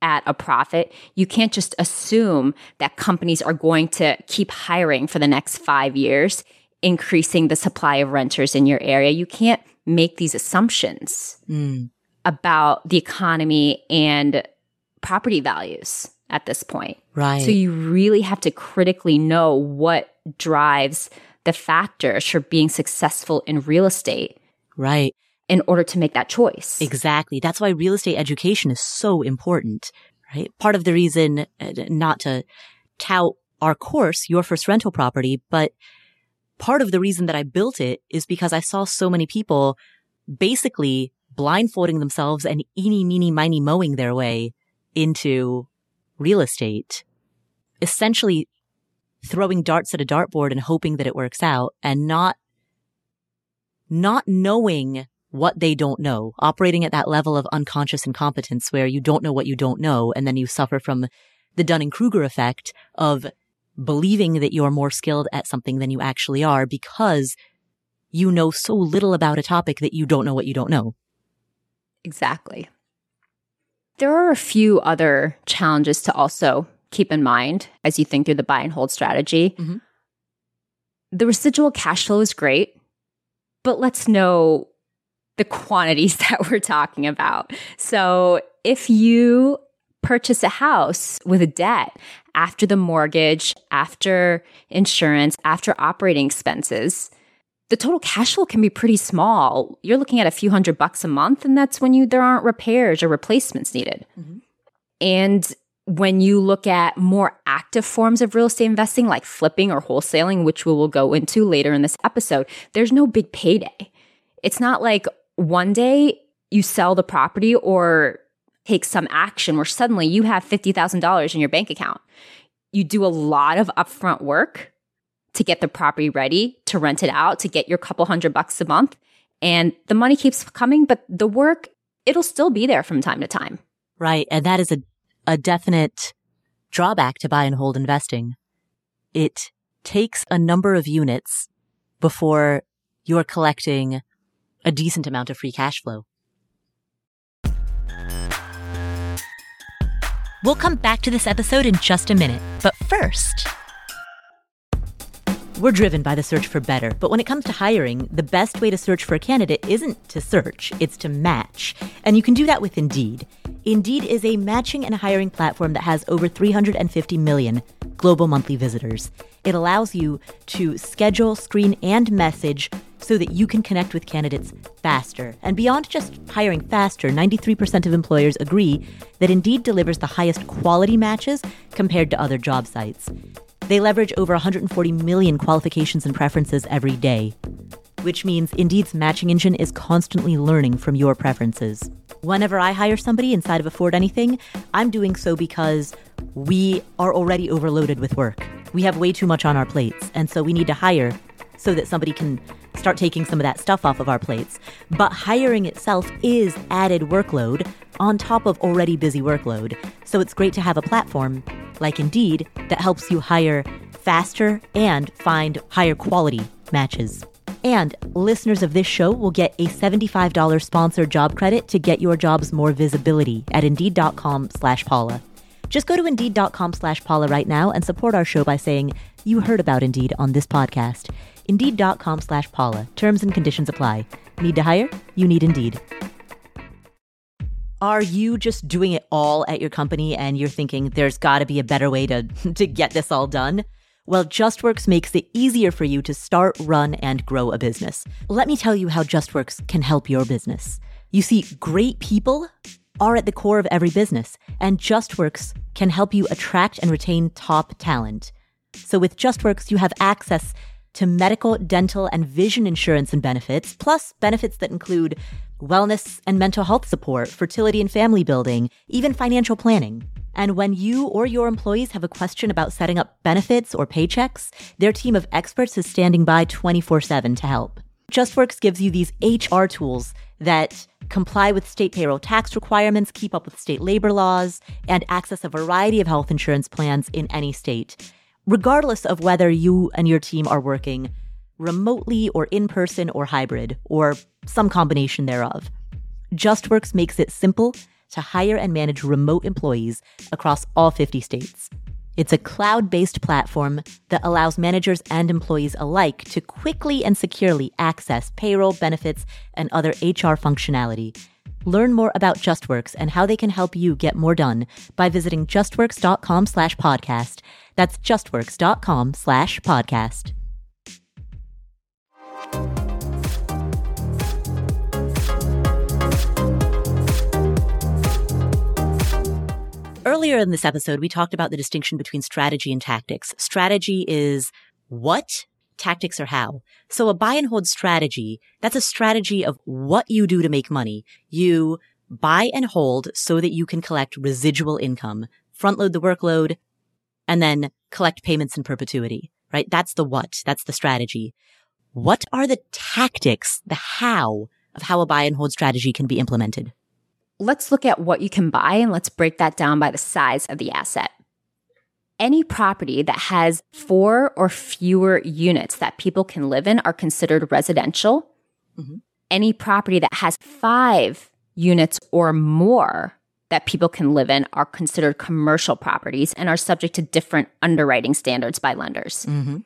at a profit. You can't just assume that companies are going to keep hiring for the next five years increasing the supply of renters in your area. You can't make these assumptions mm. about the economy and property values at this point. Right. So you really have to critically know what drives the factors for being successful in real estate. Right. In order to make that choice. Exactly. That's why real estate education is so important, right? Part of the reason uh, not to tout our course, your first rental property, but part of the reason that I built it is because I saw so many people basically blindfolding themselves and eeny, meeny, miny mowing their way into real estate, essentially throwing darts at a dartboard and hoping that it works out and not, not knowing what they don't know, operating at that level of unconscious incompetence where you don't know what you don't know. And then you suffer from the Dunning-Kruger effect of believing that you're more skilled at something than you actually are because you know so little about a topic that you don't know what you don't know. Exactly. There are a few other challenges to also keep in mind as you think through the buy and hold strategy. Mhm. The residual cash flow is great, but let's know the quantities that we're talking about. So if you purchase a house with a debt after the mortgage, after insurance, after operating expenses, the total cash flow can be pretty small. You're looking at a few hundred bucks a month, and that's when you there aren't repairs or replacements needed. Mhm. And when you look at more active forms of real estate investing, like flipping or wholesaling, which we will go into later in this episode, there's no big payday. It's not like one day you sell the property or take some action where suddenly you have $50,000 in your bank account. You do a lot of upfront work to get the property ready, to rent it out, to get your couple hundred bucks a month. And the money keeps coming, but the work, it'll still be there from time to time. Right. And that is a, a definite drawback to buy and hold investing. It takes a number of units before you're collecting a decent amount of free cash flow. We'll come back to this episode in just a minute, but first, we're driven by the search for better, but when it comes to hiring, the best way to search for a candidate isn't to search, it's to match. And you can do that with Indeed. Indeed is a matching and hiring platform that has over 350 million global monthly visitors. It allows you to schedule, screen, and message so that you can connect with candidates faster. And beyond just hiring faster, 93% of employers agree that Indeed delivers the highest quality matches compared to other job sites. They leverage over 140 million qualifications and preferences every day, which means Indeed's matching engine is constantly learning from your preferences. Whenever I hire somebody inside of Afford Anything, I'm doing so because we are already overloaded with work. We have way too much on our plates, and so we need to hire so that somebody can start taking some of that stuff off of our plates. But hiring itself is added workload on top of already busy workload. So it's great to have a platform like Indeed that helps you hire faster and find higher quality matches. And listeners of this show will get a $75 sponsored job credit to get your jobs more visibility at Indeed.com slash Paula. Just go to Indeed.com slash Paula right now and support our show by saying you heard about Indeed on this podcast. Indeed.com slash Paula. Terms and conditions apply. Need to hire? You need Indeed. Are you just doing it all at your company and you're thinking there's got to be a better way to, to get this all done? Well, JustWorks makes it easier for you to start, run, and grow a business. Let me tell you how JustWorks can help your business. You see, great people are at the core of every business, and JustWorks can help you attract and retain top talent. So with JustWorks, you have access to medical, dental, and vision insurance and benefits, plus benefits that include wellness and mental health support, fertility and family building, even financial planning. And when you or your employees have a question about setting up benefits or paychecks, their team of experts is standing by 24 7 to help. JustWorks gives you these HR tools that comply with state payroll tax requirements, keep up with state labor laws, and access a variety of health insurance plans in any state, regardless of whether you and your team are working remotely or in person or hybrid or some combination thereof. JustWorks makes it simple to hire and manage remote employees across all 50 states. It's a cloud based platform that allows managers and employees alike to quickly and securely access payroll, benefits, and other HR functionality. Learn more about JustWorks and how they can help you get more done by visiting justworks.com slash podcast. That's justworks.com slash podcast. Earlier in this episode, we talked about the distinction between strategy and tactics. Strategy is what, tactics are how. So a buy and hold strategy, that's a strategy of what you do to make money. You buy and hold so that you can collect residual income, front load the workload, and then collect payments in perpetuity, right? That's the what. That's the strategy. What are the tactics, the how of how a buy and hold strategy can be implemented? Let's look at what you can buy and let's break that down by the size of the asset. Any property that has four or fewer units that people can live in are considered residential. Mhm. Any property that has five units or more that people can live in are considered commercial properties and are subject to different underwriting standards by lenders. Mm-hmm.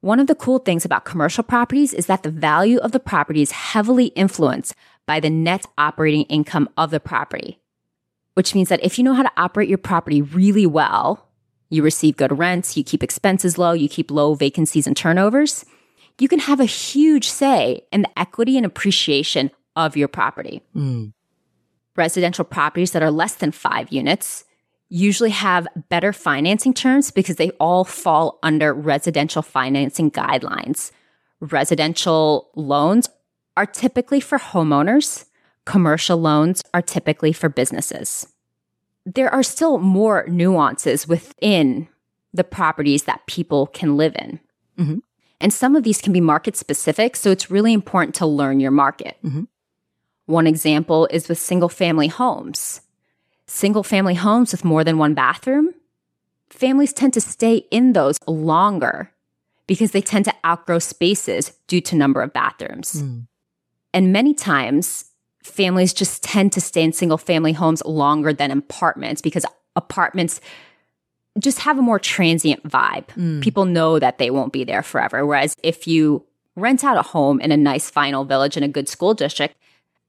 One of the cool things about commercial properties is that the value of the property is heavily influenced by the net operating income of the property, which means that if you know how to operate your property really well, you receive good rents, you keep expenses low, you keep low vacancies and turnovers, you can have a huge say in the equity and appreciation of your property. Mm. Residential properties that are less than five units usually have better financing terms because they all fall under residential financing guidelines. Residential loans are typically for homeowners. Commercial loans are typically for businesses. There are still more nuances within the properties that people can live in. Mhm. And some of these can be market specific, so it's really important to learn your market. Mhm. One example is with single family homes. Single family homes with more than one bathroom, families tend to stay in those longer because they tend to outgrow spaces due to number of bathrooms. Mm. And many times families just tend to stay in single family homes longer than apartments because apartments just have a more transient vibe. Mm. People know that they won't be there forever. Whereas if you rent out a home in a nice final village in a good school district,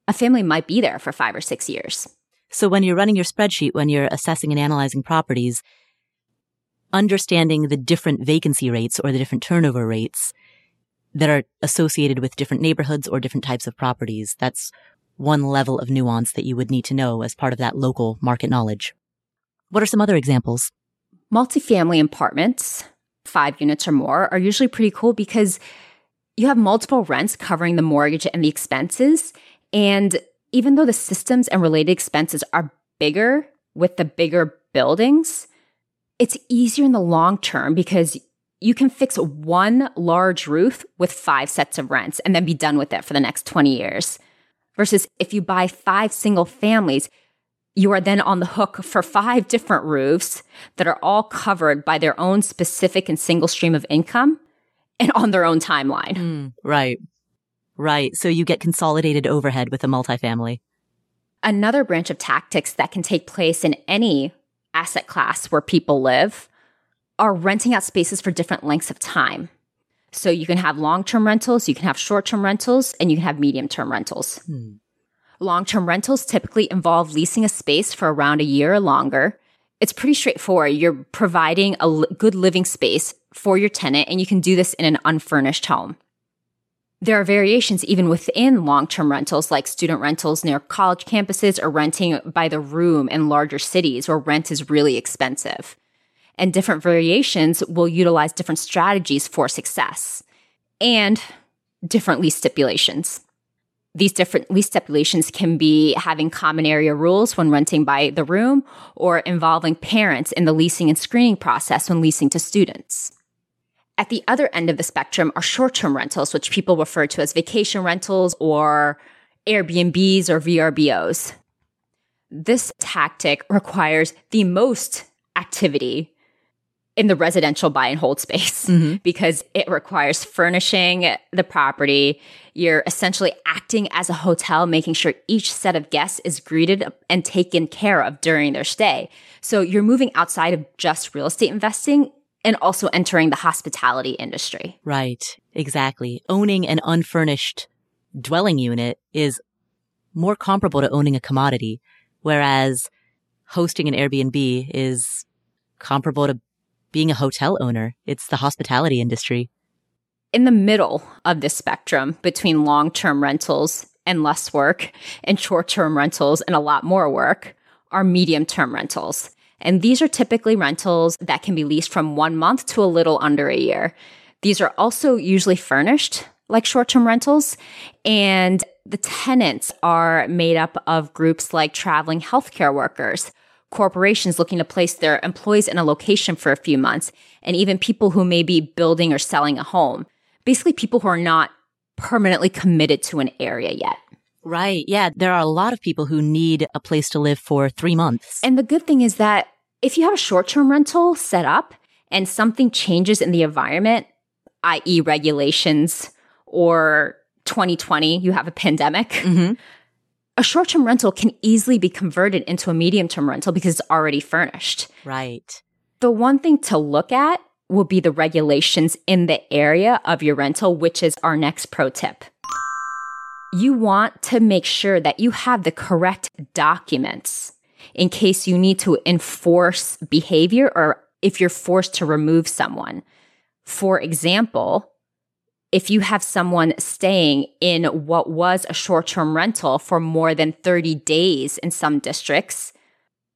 a family might be there for five or six years. So when you're running your spreadsheet, when you're assessing and analyzing properties, understanding the different vacancy rates or the different turnover rates that are associated with different neighborhoods or different types of properties, that's one level of nuance that you would need to know as part of that local market knowledge. What are some other examples? Multifamily apartments, five units or more, are usually pretty cool because you have multiple rents covering the mortgage and the expenses. And even though the systems and related expenses are bigger with the bigger buildings, it's easier in the long term because you can fix one large roof with five sets of rents and then be done with it for the next 20 years. Versus if you buy five single families, you are then on the hook for five different roofs that are all covered by their own specific and single stream of income and on their own timeline. Hmm, right. Right. So you get consolidated overhead with a multifamily. Another branch of tactics that can take place in any asset class where people live are renting out spaces for different lengths of time. So you can have long term rentals, you can have short term rentals, and you can have medium term rentals. Hmm. Long term rentals typically involve leasing a space for around a year or longer. It's pretty straightforward. You're providing a good living space for your tenant, and you can do this in an unfurnished home. There are variations even within long term rentals, like student rentals near college campuses or renting by the room in larger cities where rent is really expensive. And different variations will utilize different strategies for success and different lease stipulations. These different lease stipulations can be having common area rules when renting by the room or involving parents in the leasing and screening process when leasing to students. At the other end of the spectrum are short term rentals, which people refer to as vacation rentals or Airbnbs or VRBOs. This tactic requires the most activity in the residential buy and hold space Mhm. because it requires furnishing the property. You're essentially acting as a hotel, making sure each set of guests is greeted and taken care of during their stay. So you're moving outside of just real estate investing and also entering the hospitality industry. Right. Exactly. Owning an unfurnished dwelling unit is more comparable to owning a commodity, whereas hosting an Airbnb is comparable to being a hotel owner. It's the hospitality industry. in the middle of this spectrum between long term rentals and less work and short term rentals and a lot more work are medium term rentals. And these are typically rentals that can be leased from one month to a little under a year. These are also usually furnished like short term rentals. And the tenants are made up of groups like traveling healthcare workers, corporations looking to place their employees in a location for a few months, and even people who may be building or selling a home. Basically, people who are not permanently committed to an area yet. Right. Yeah. There are a lot of people who need a place to live for three months. And the good thing is that if you have a short term rental set up and something changes in the environment, i.e., regulations or 2020, you have a pandemic, Mhm. A short term rental can easily be converted into a medium term rental because it's already furnished. Right. The one thing to look at will be the regulations in the area of your rental, which is our next pro tip. You want to make sure that you have the correct documents in case you need to enforce behavior or if you're forced to remove someone. For example, if you have someone staying in what was a short term rental for more than 30 days in some districts,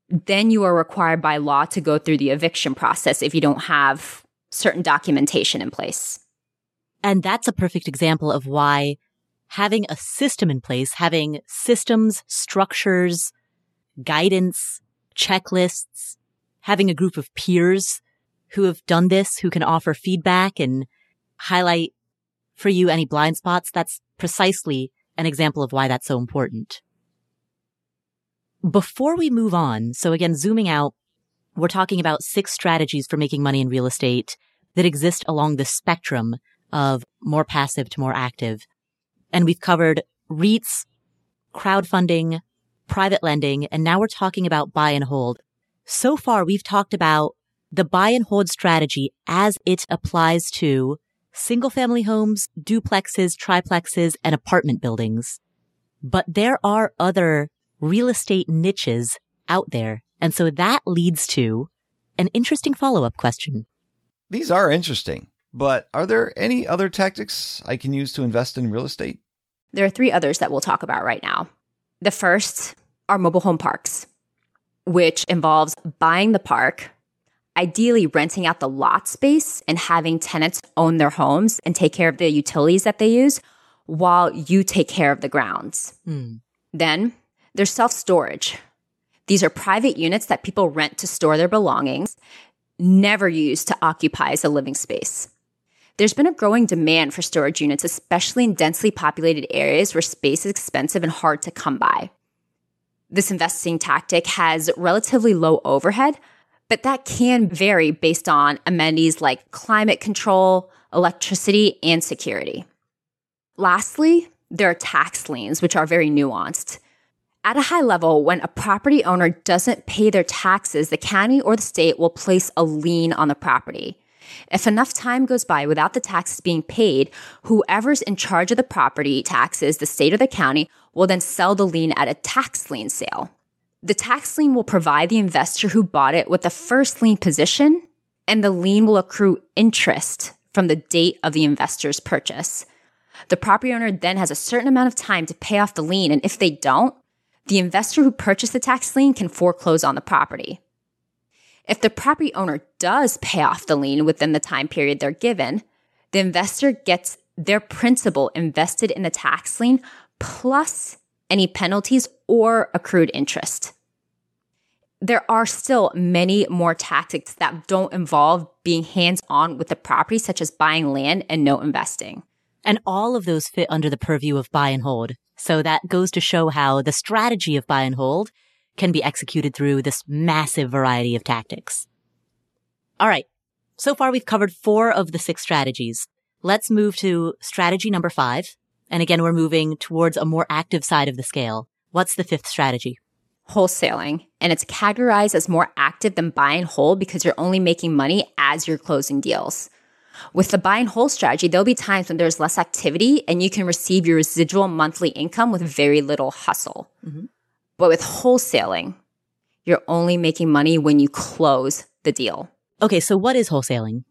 then you are required by law to go through the eviction process if you don't have certain documentation in place. And that's a perfect example of why having a system in place, having systems, structures, guidance, checklists, having a group of peers who have done this, who can offer feedback and highlight for you any blind spots. That's precisely an example of why that's so important. Before we move on, so again, zooming out, we're talking about six strategies for making money in real estate that exist along the spectrum of more passive to more active. And we've covered REITs, crowdfunding, private lending, and now we're talking about buy and hold. So far, we've talked about the buy and hold strategy as it applies to single family homes, duplexes, triplexes, and apartment buildings. But there are other real estate niches out there. And so that leads to an interesting follow up question. These are interesting, but are there any other tactics I can use to invest in real estate? There are three others that we'll talk about right now. The first are mobile home parks, which involves buying the park, ideally renting out the lot space and having tenants own their homes and take care of the utilities that they use while you take care of the grounds. Mm. Then there's self storage. These are private units that people rent to store their belongings, never used to occupy as a living space. There's been a growing demand for storage units, especially in densely populated areas where space is expensive and hard to come by. This investing tactic has relatively low overhead, but that can vary based on amenities like climate control, electricity, and security. Lastly, there are tax liens, which are very nuanced. At a high level, when a property owner doesn't pay their taxes, the county or the state will place a lien on the property. If enough time goes by without the taxes being paid, whoever's in charge of the property taxes, the state or the county, will then sell the lien at a tax lien sale. The tax lien will provide the investor who bought it with the first lien position, and the lien will accrue interest from the date of the investor's purchase. The property owner then has a certain amount of time to pay off the lien, and if they don't, the investor who purchased the tax lien can foreclose on the property. If the property owner does pay off the lien within the time period they're given, the investor gets their principal invested in the tax lien plus any penalties or accrued interest. There are still many more tactics that don't involve being hands on with the property, such as buying land and note investing. And all of those fit under the purview of buy and hold. So that goes to show how the strategy of buy and hold can be executed through this massive variety of tactics. All right. So far we've covered four of the six strategies. Let's move to strategy number five. And again, we're moving towards a more active side of the scale. What's the fifth strategy? Wholesaling. And it's categorized as more active than buy and hold because you're only making money as you're closing deals. With the buy and hold strategy, there'll be times when there's less activity and you can receive your residual monthly income with very little hustle. Mm-hmm. But with wholesaling, you're only making money when you close the deal. Okay, so what is wholesaling?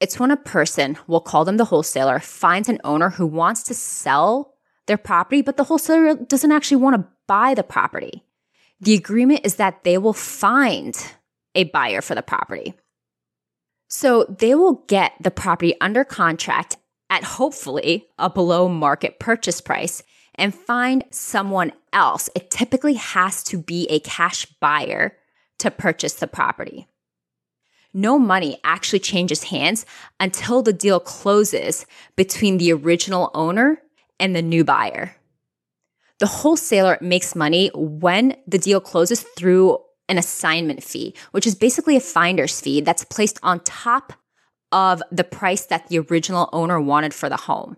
It's when a person, we'll call them the wholesaler, finds an owner who wants to sell their property, but the wholesaler doesn't actually want to buy the property. The agreement is that they will find a buyer for the property. So they will get the property under contract at hopefully a below market purchase price and find someone else. It typically has to be a cash buyer to purchase the property. No money actually changes hands until the deal closes between the original owner and the new buyer. The wholesaler makes money when the deal closes through an assignment fee, which is basically a finder's fee that's placed on top of the price that the original owner wanted for the home.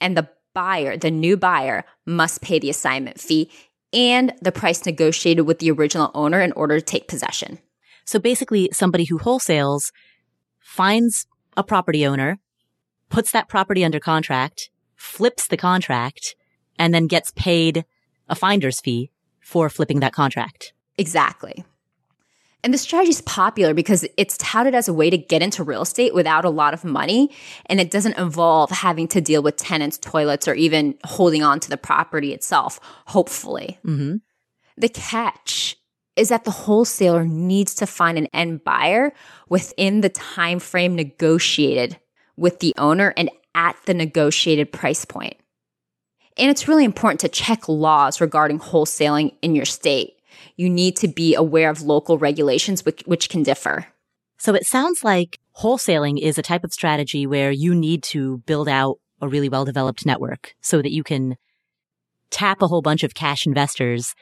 And the buyer, the new buyer, must pay the assignment fee, and the price negotiated with the original owner in order to take possession. So basically, somebody who wholesales finds a property owner, puts that property under contract, flips the contract, and then gets paid a finder's fee for flipping that contract. Exactly. And the strategy is popular because it's touted as a way to get into real estate without a lot of money. And it doesn't involve having to deal with tenants, toilets, or even holding on to the property itself, hopefully. Mm-hmm. The catch is that the wholesaler needs to find an end buyer within the time frame negotiated with the owner and at the negotiated price point. And it's really important to check laws regarding wholesaling in your state you need to be aware of local regulations, which, which can differ. So it sounds like wholesaling is a type of strategy where you need to build out a really well developed network so that you can tap a whole bunch of cash investors,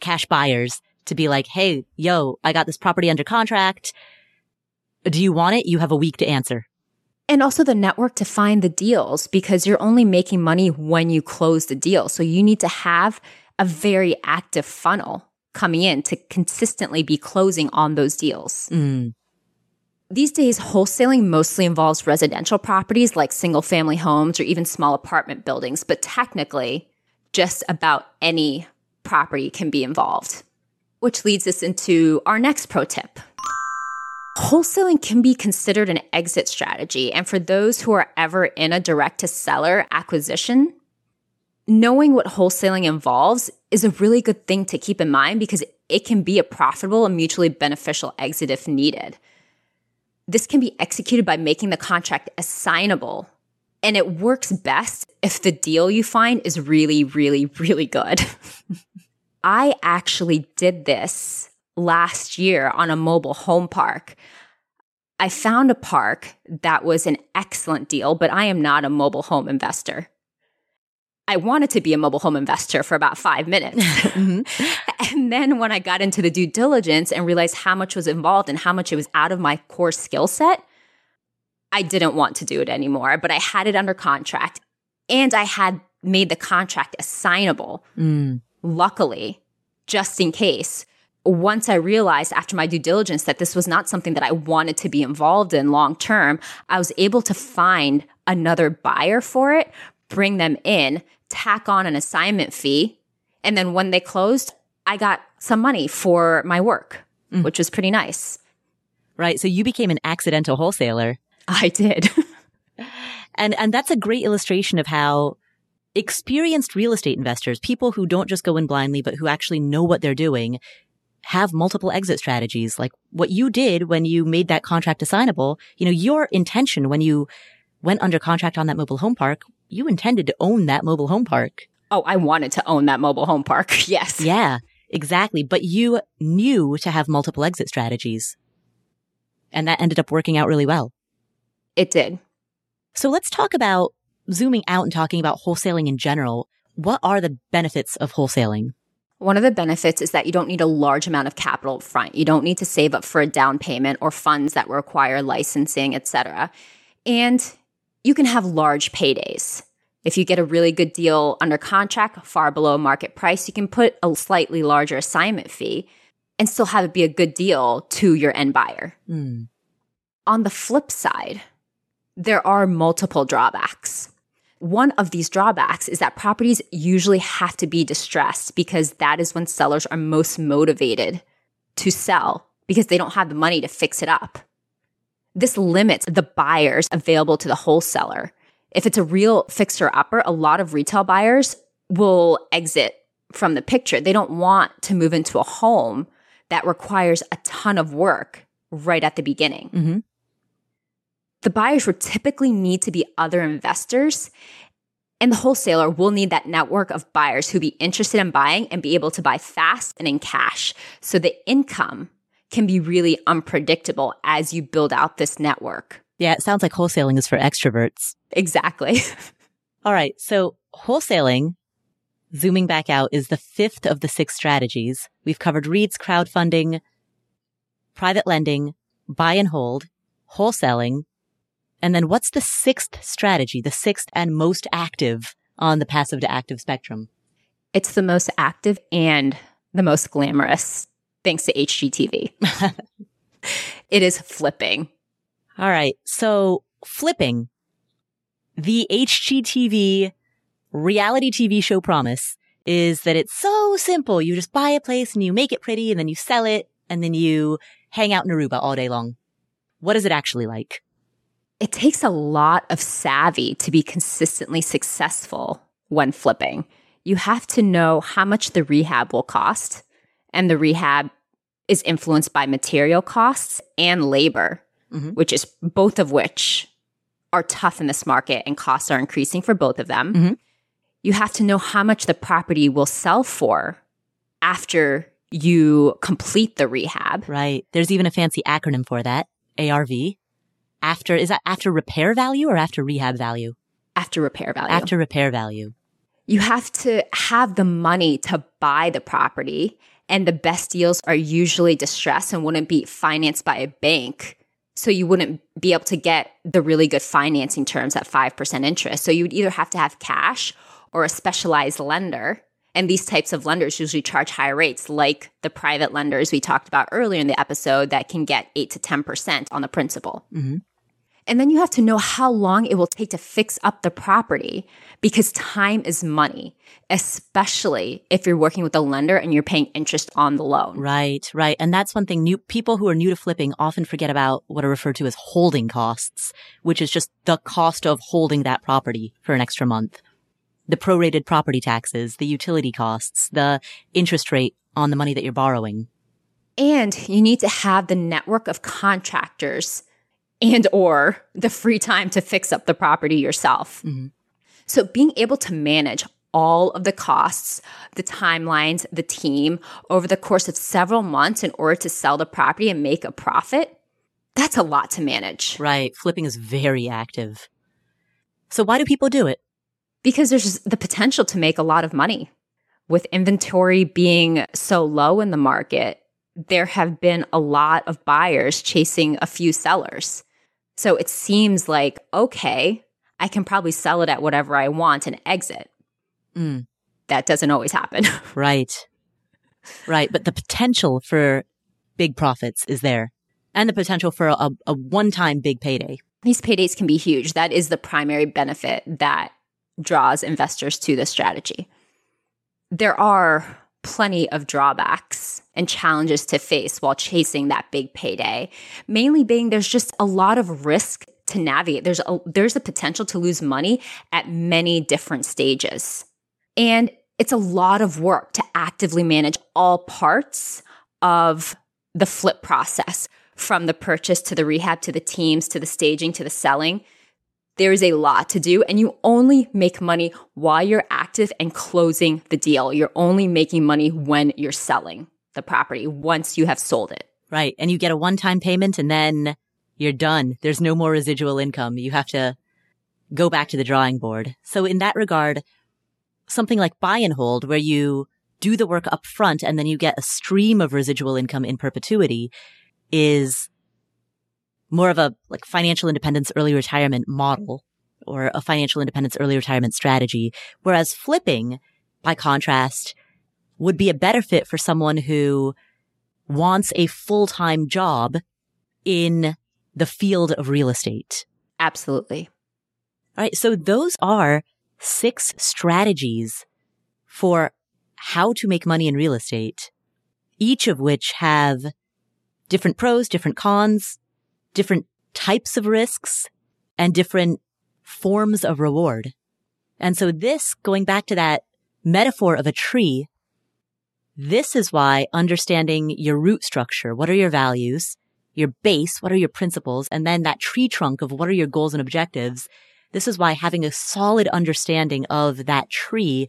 cash buyers to be like, Hey, yo, I got this property under contract. Do you want it? You have a week to answer. And also the network to find the deals because you're only making money when you close the deal. So you need to have a very active funnel coming in to consistently be closing on those deals. Mm. These days, wholesaling mostly involves residential properties like single family homes or even small apartment buildings, but technically, just about any property can be involved. Which leads us into our next pro tip. Wholesaling can be considered an exit strategy. And for those who are ever in a direct to seller acquisition, knowing what wholesaling involves is a really good thing to keep in mind because it can be a profitable and mutually beneficial exit if needed. This can be executed by making the contract assignable. And it works best if the deal you find is really, really, really good. I actually did this last year on a mobile home park. I found a park that was an excellent deal, but I am not a mobile home investor. I wanted to be a mobile home investor for about five minutes. mm-hmm. And then when I got into the due diligence and realized how much was involved and how much it was out of my core skill set, I didn't want to do it anymore. But I had it under contract and I had made the contract assignable. Mm. Luckily, just in case. Once I realized after my due diligence that this was not something that I wanted to be involved in long term, I was able to find another buyer for it, bring them in, tack on an assignment fee. And then when they closed, I got some money for my work, mm. which was pretty nice. Right. So you became an accidental wholesaler. I did. and, and that's a great illustration of how experienced real estate investors, people who don't just go in blindly, but who actually know what they're doing, have multiple exit strategies. Like what you did when you made that contract assignable, you know, your intention when you went under contract on that mobile home park you intended to own that mobile home park. Oh, I wanted to own that mobile home park. Yes. Yeah, exactly. But you knew to have multiple exit strategies. And that ended up working out really well. It did. So let's talk about zooming out and talking about wholesaling in general. What are the benefits of wholesaling? One of the benefits is that you don't need a large amount of capital up front. You don't need to save up for a down payment or funds that require licensing, etc. And you can have large paydays. If you get a really good deal under contract, far below market price, you can put a slightly larger assignment fee and still have it be a good deal to your end buyer. Mm. On the flip side, there are multiple drawbacks. One of these drawbacks is that properties usually have to be distressed because that is when sellers are most motivated to sell because they don't have the money to fix it up. This limits the buyers available to the wholesaler. If it's a real fixer upper, a lot of retail buyers will exit from the picture. They don't want to move into a home that requires a ton of work right at the beginning. Mm-hmm. The buyers would typically need to be other investors, and the wholesaler will need that network of buyers who be interested in buying and be able to buy fast and in cash. So the income can be really unpredictable as you build out this network. Yeah, it sounds like wholesaling is for extroverts. Exactly. All right. So wholesaling, zooming back out, is the fifth of the six strategies. We've covered REITs, crowdfunding, private lending, buy and hold, wholesaling. And then what's the sixth strategy, the sixth and most active on the passive to active spectrum? It's the most active and the most glamorous, thanks to HGTV. it is flipping. All right. So flipping the HGTV reality TV show promise is that it's so simple. You just buy a place and you make it pretty and then you sell it and then you hang out in Aruba all day long. What is it actually like? It takes a lot of savvy to be consistently successful when flipping. You have to know how much the rehab will cost, and the rehab is influenced by material costs and labor, mm-hmm. which is both of which are tough in this market and costs are increasing for both of them. Mm-hmm. You have to know how much the property will sell for after you complete the rehab. Right. There's even a fancy acronym for that. ARV. After, is that after repair value or after rehab value? After repair value. After repair value. You have to have the money to buy the property and the best deals are usually distressed and wouldn't be financed by a bank. So you wouldn't be able to get the really good financing terms at 5% interest. So you would either have to have cash or a specialized lender. And these types of lenders usually charge higher rates, like the private lenders we talked about earlier in the episode that can get 8 to 10% on the principal. Mm-hmm. And then you have to know how long it will take to fix up the property because time is money, especially if you're working with a lender and you're paying interest on the loan. Right, right. And that's one thing new people who are new to flipping often forget about what are referred to as holding costs, which is just the cost of holding that property for an extra month. The prorated property taxes, the utility costs, the interest rate on the money that you're borrowing. And you need to have the network of contractors and or the free time to fix up the property yourself. Mm-hmm. So being able to manage all of the costs, the timelines, the team over the course of several months in order to sell the property and make a profit, that's a lot to manage. Right. Flipping is very active. So why do people do it? Because there's the potential to make a lot of money. With inventory being so low in the market, there have been a lot of buyers chasing a few sellers. So it seems like, okay, I can probably sell it at whatever I want and exit. Mm. That doesn't always happen. right. Right. But the potential for big profits is there and the potential for a, a one time big payday. These paydays can be huge. That is the primary benefit that draws investors to this strategy. There are plenty of drawbacks and challenges to face while chasing that big payday. Mainly being there's just a lot of risk to navigate. There's a, there's a potential to lose money at many different stages. And it's a lot of work to actively manage all parts of the flip process from the purchase to the rehab to the teams to the staging to the selling there is a lot to do and you only make money while you're active and closing the deal. You're only making money when you're selling the property once you have sold it. Right. And you get a one time payment and then you're done. There's no more residual income. You have to go back to the drawing board. So in that regard, something like buy and hold where you do the work up front and then you get a stream of residual income in perpetuity is more of a like financial independence early retirement model or a financial independence early retirement strategy. Whereas flipping, by contrast, would be a better fit for someone who wants a full-time job in the field of real estate. Absolutely. All right. So those are six strategies for how to make money in real estate, each of which have different pros, different cons, different types of risks and different forms of reward. And so this, going back to that metaphor of a tree, this is why understanding your root structure, what are your values, your base, what are your principles, and then that tree trunk of what are your goals and objectives. This is why having a solid understanding of that tree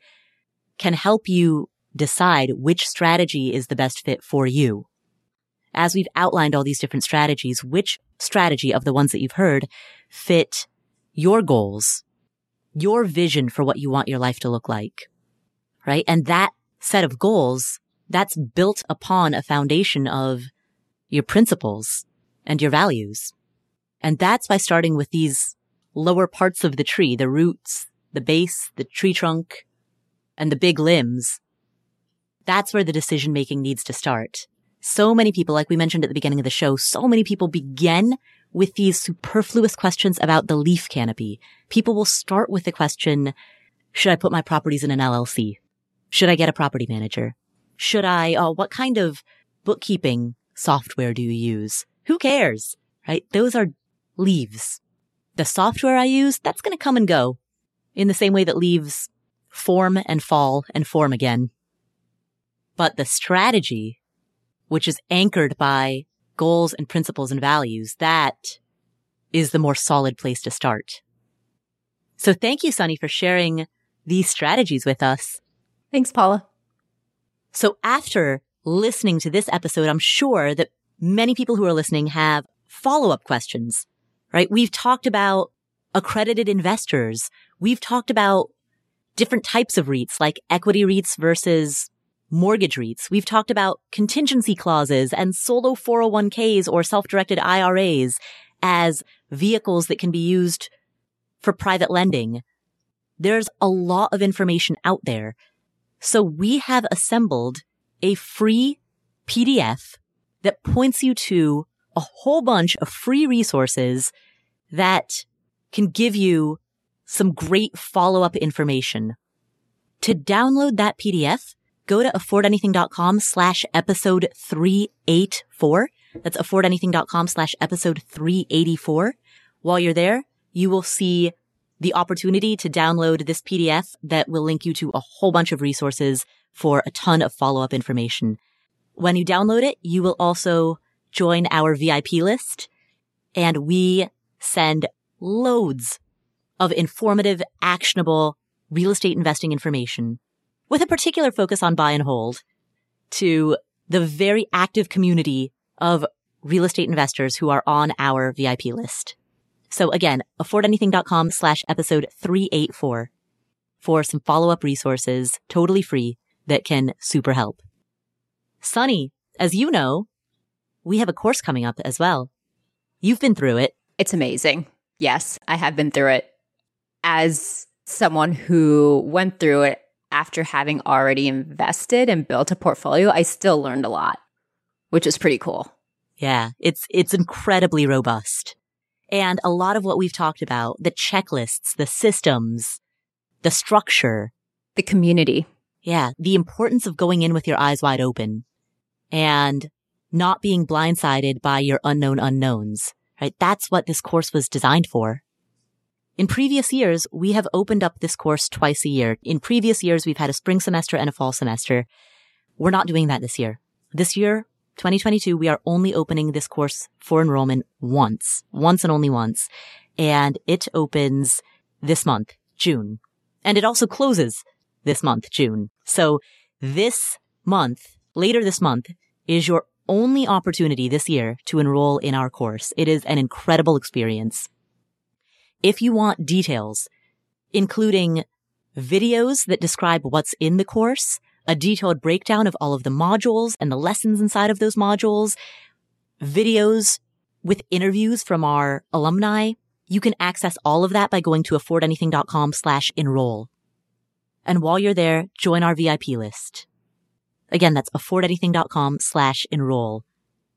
can help you decide which strategy is the best fit for you as we've outlined all these different strategies, which strategy of the ones that you've heard fit your goals, your vision for what you want your life to look like, right? And that set of goals, that's built upon a foundation of your principles and your values. And that's by starting with these lower parts of the tree, the roots, the base, the tree trunk, and the big limbs, that's where the decision making needs to start. So many people, like we mentioned at the beginning of the show, so many people begin with these superfluous questions about the leaf canopy. People will start with the question, should I put my properties in an LLC? Should I get a property manager? Should I, uh, what kind of bookkeeping software do you use? Who cares? Right? Those are leaves. The software I use, that's going to come and go in the same way that leaves form and fall and form again. But the strategy, which is anchored by goals and principles and values, that is the more solid place to start. So thank you, Suni, for sharing these strategies with us. Thanks, Paula. So after listening to this episode, I'm sure that many people who are listening have follow up questions, right? We've talked about accredited investors. We've talked about different types of REITs like equity REITs versus mortgage REITs. We've talked about contingency clauses and solo 401ks or self-directed IRAs as vehicles that can be used for private lending. There's a lot of information out there. So we have assembled a free PDF that points you to a whole bunch of free resources that can give you some great follow-up information. To download that PDF, go to affordanything.com slash episode 384. That's affordanything.com slash episode 384. While you're there, you will see the opportunity to download this PDF that will link you to a whole bunch of resources for a ton of follow-up information. When you download it, you will also join our VIP list and we send loads of informative, actionable real estate investing information with a particular focus on buy and hold to the very active community of real estate investors who are on our VIP list. So again, affordanything.com slash episode 384 for some follow up resources, totally free that can super help. Suni, as you know, we have a course coming up as well. You've been through it. It's amazing. Yes, I have been through it. As someone who went through it after having already invested and built a portfolio, I still learned a lot, which is pretty cool. Yeah, it's it's incredibly robust. And a lot of what we've talked about, the checklists, the systems, the structure, the community. Yeah, the importance of going in with your eyes wide open and not being blindsided by your unknown unknowns, right? That's what this course was designed for. In previous years, we have opened up this course twice a year. In previous years, we've had a spring semester and a fall semester. We're not doing that this year. This year, 2022, we are only opening this course for enrollment once, once and only once. And it opens this month, June. And it also closes this month, June. So this month, later this month, is your only opportunity this year to enroll in our course. It is an incredible experience. If you want details, including videos that describe what's in the course, a detailed breakdown of all of the modules and the lessons inside of those modules, videos with interviews from our alumni, you can access all of that by going to affordanything.com slash enroll. And while you're there, join our VIP list. Again, that's affordanything.com slash enroll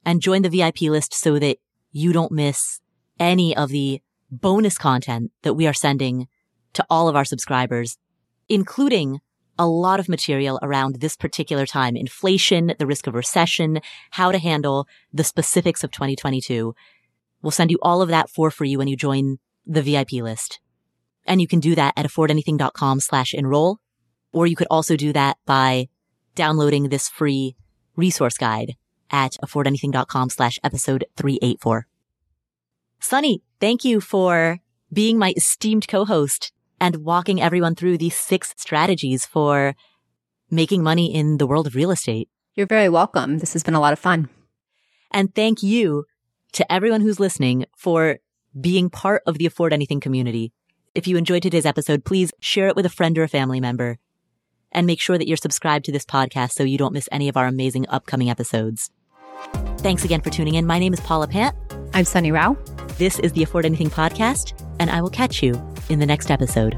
and join the VIP list so that you don't miss any of the bonus content that we are sending to all of our subscribers, including a lot of material around this particular time, inflation, the risk of recession, how to handle the specifics of 2022. We'll send you all of that for free when you join the VIP list. And you can do that at affordanything.com slash enroll, or you could also do that by downloading this free resource guide at affordanything.com slash episode 384. Suni, thank you for being my esteemed co-host and walking everyone through these six strategies for making money in the world of real estate. You're very welcome. This has been a lot of fun. And thank you to everyone who's listening for being part of the Afford Anything community. If you enjoyed today's episode, please share it with a friend or a family member and make sure that you're subscribed to this podcast so you don't miss any of our amazing upcoming episodes. Thanks again for tuning in. My name is Paula Pant. I'm Suni Rao. This is the Afford Anything podcast, and I will catch you in the next episode.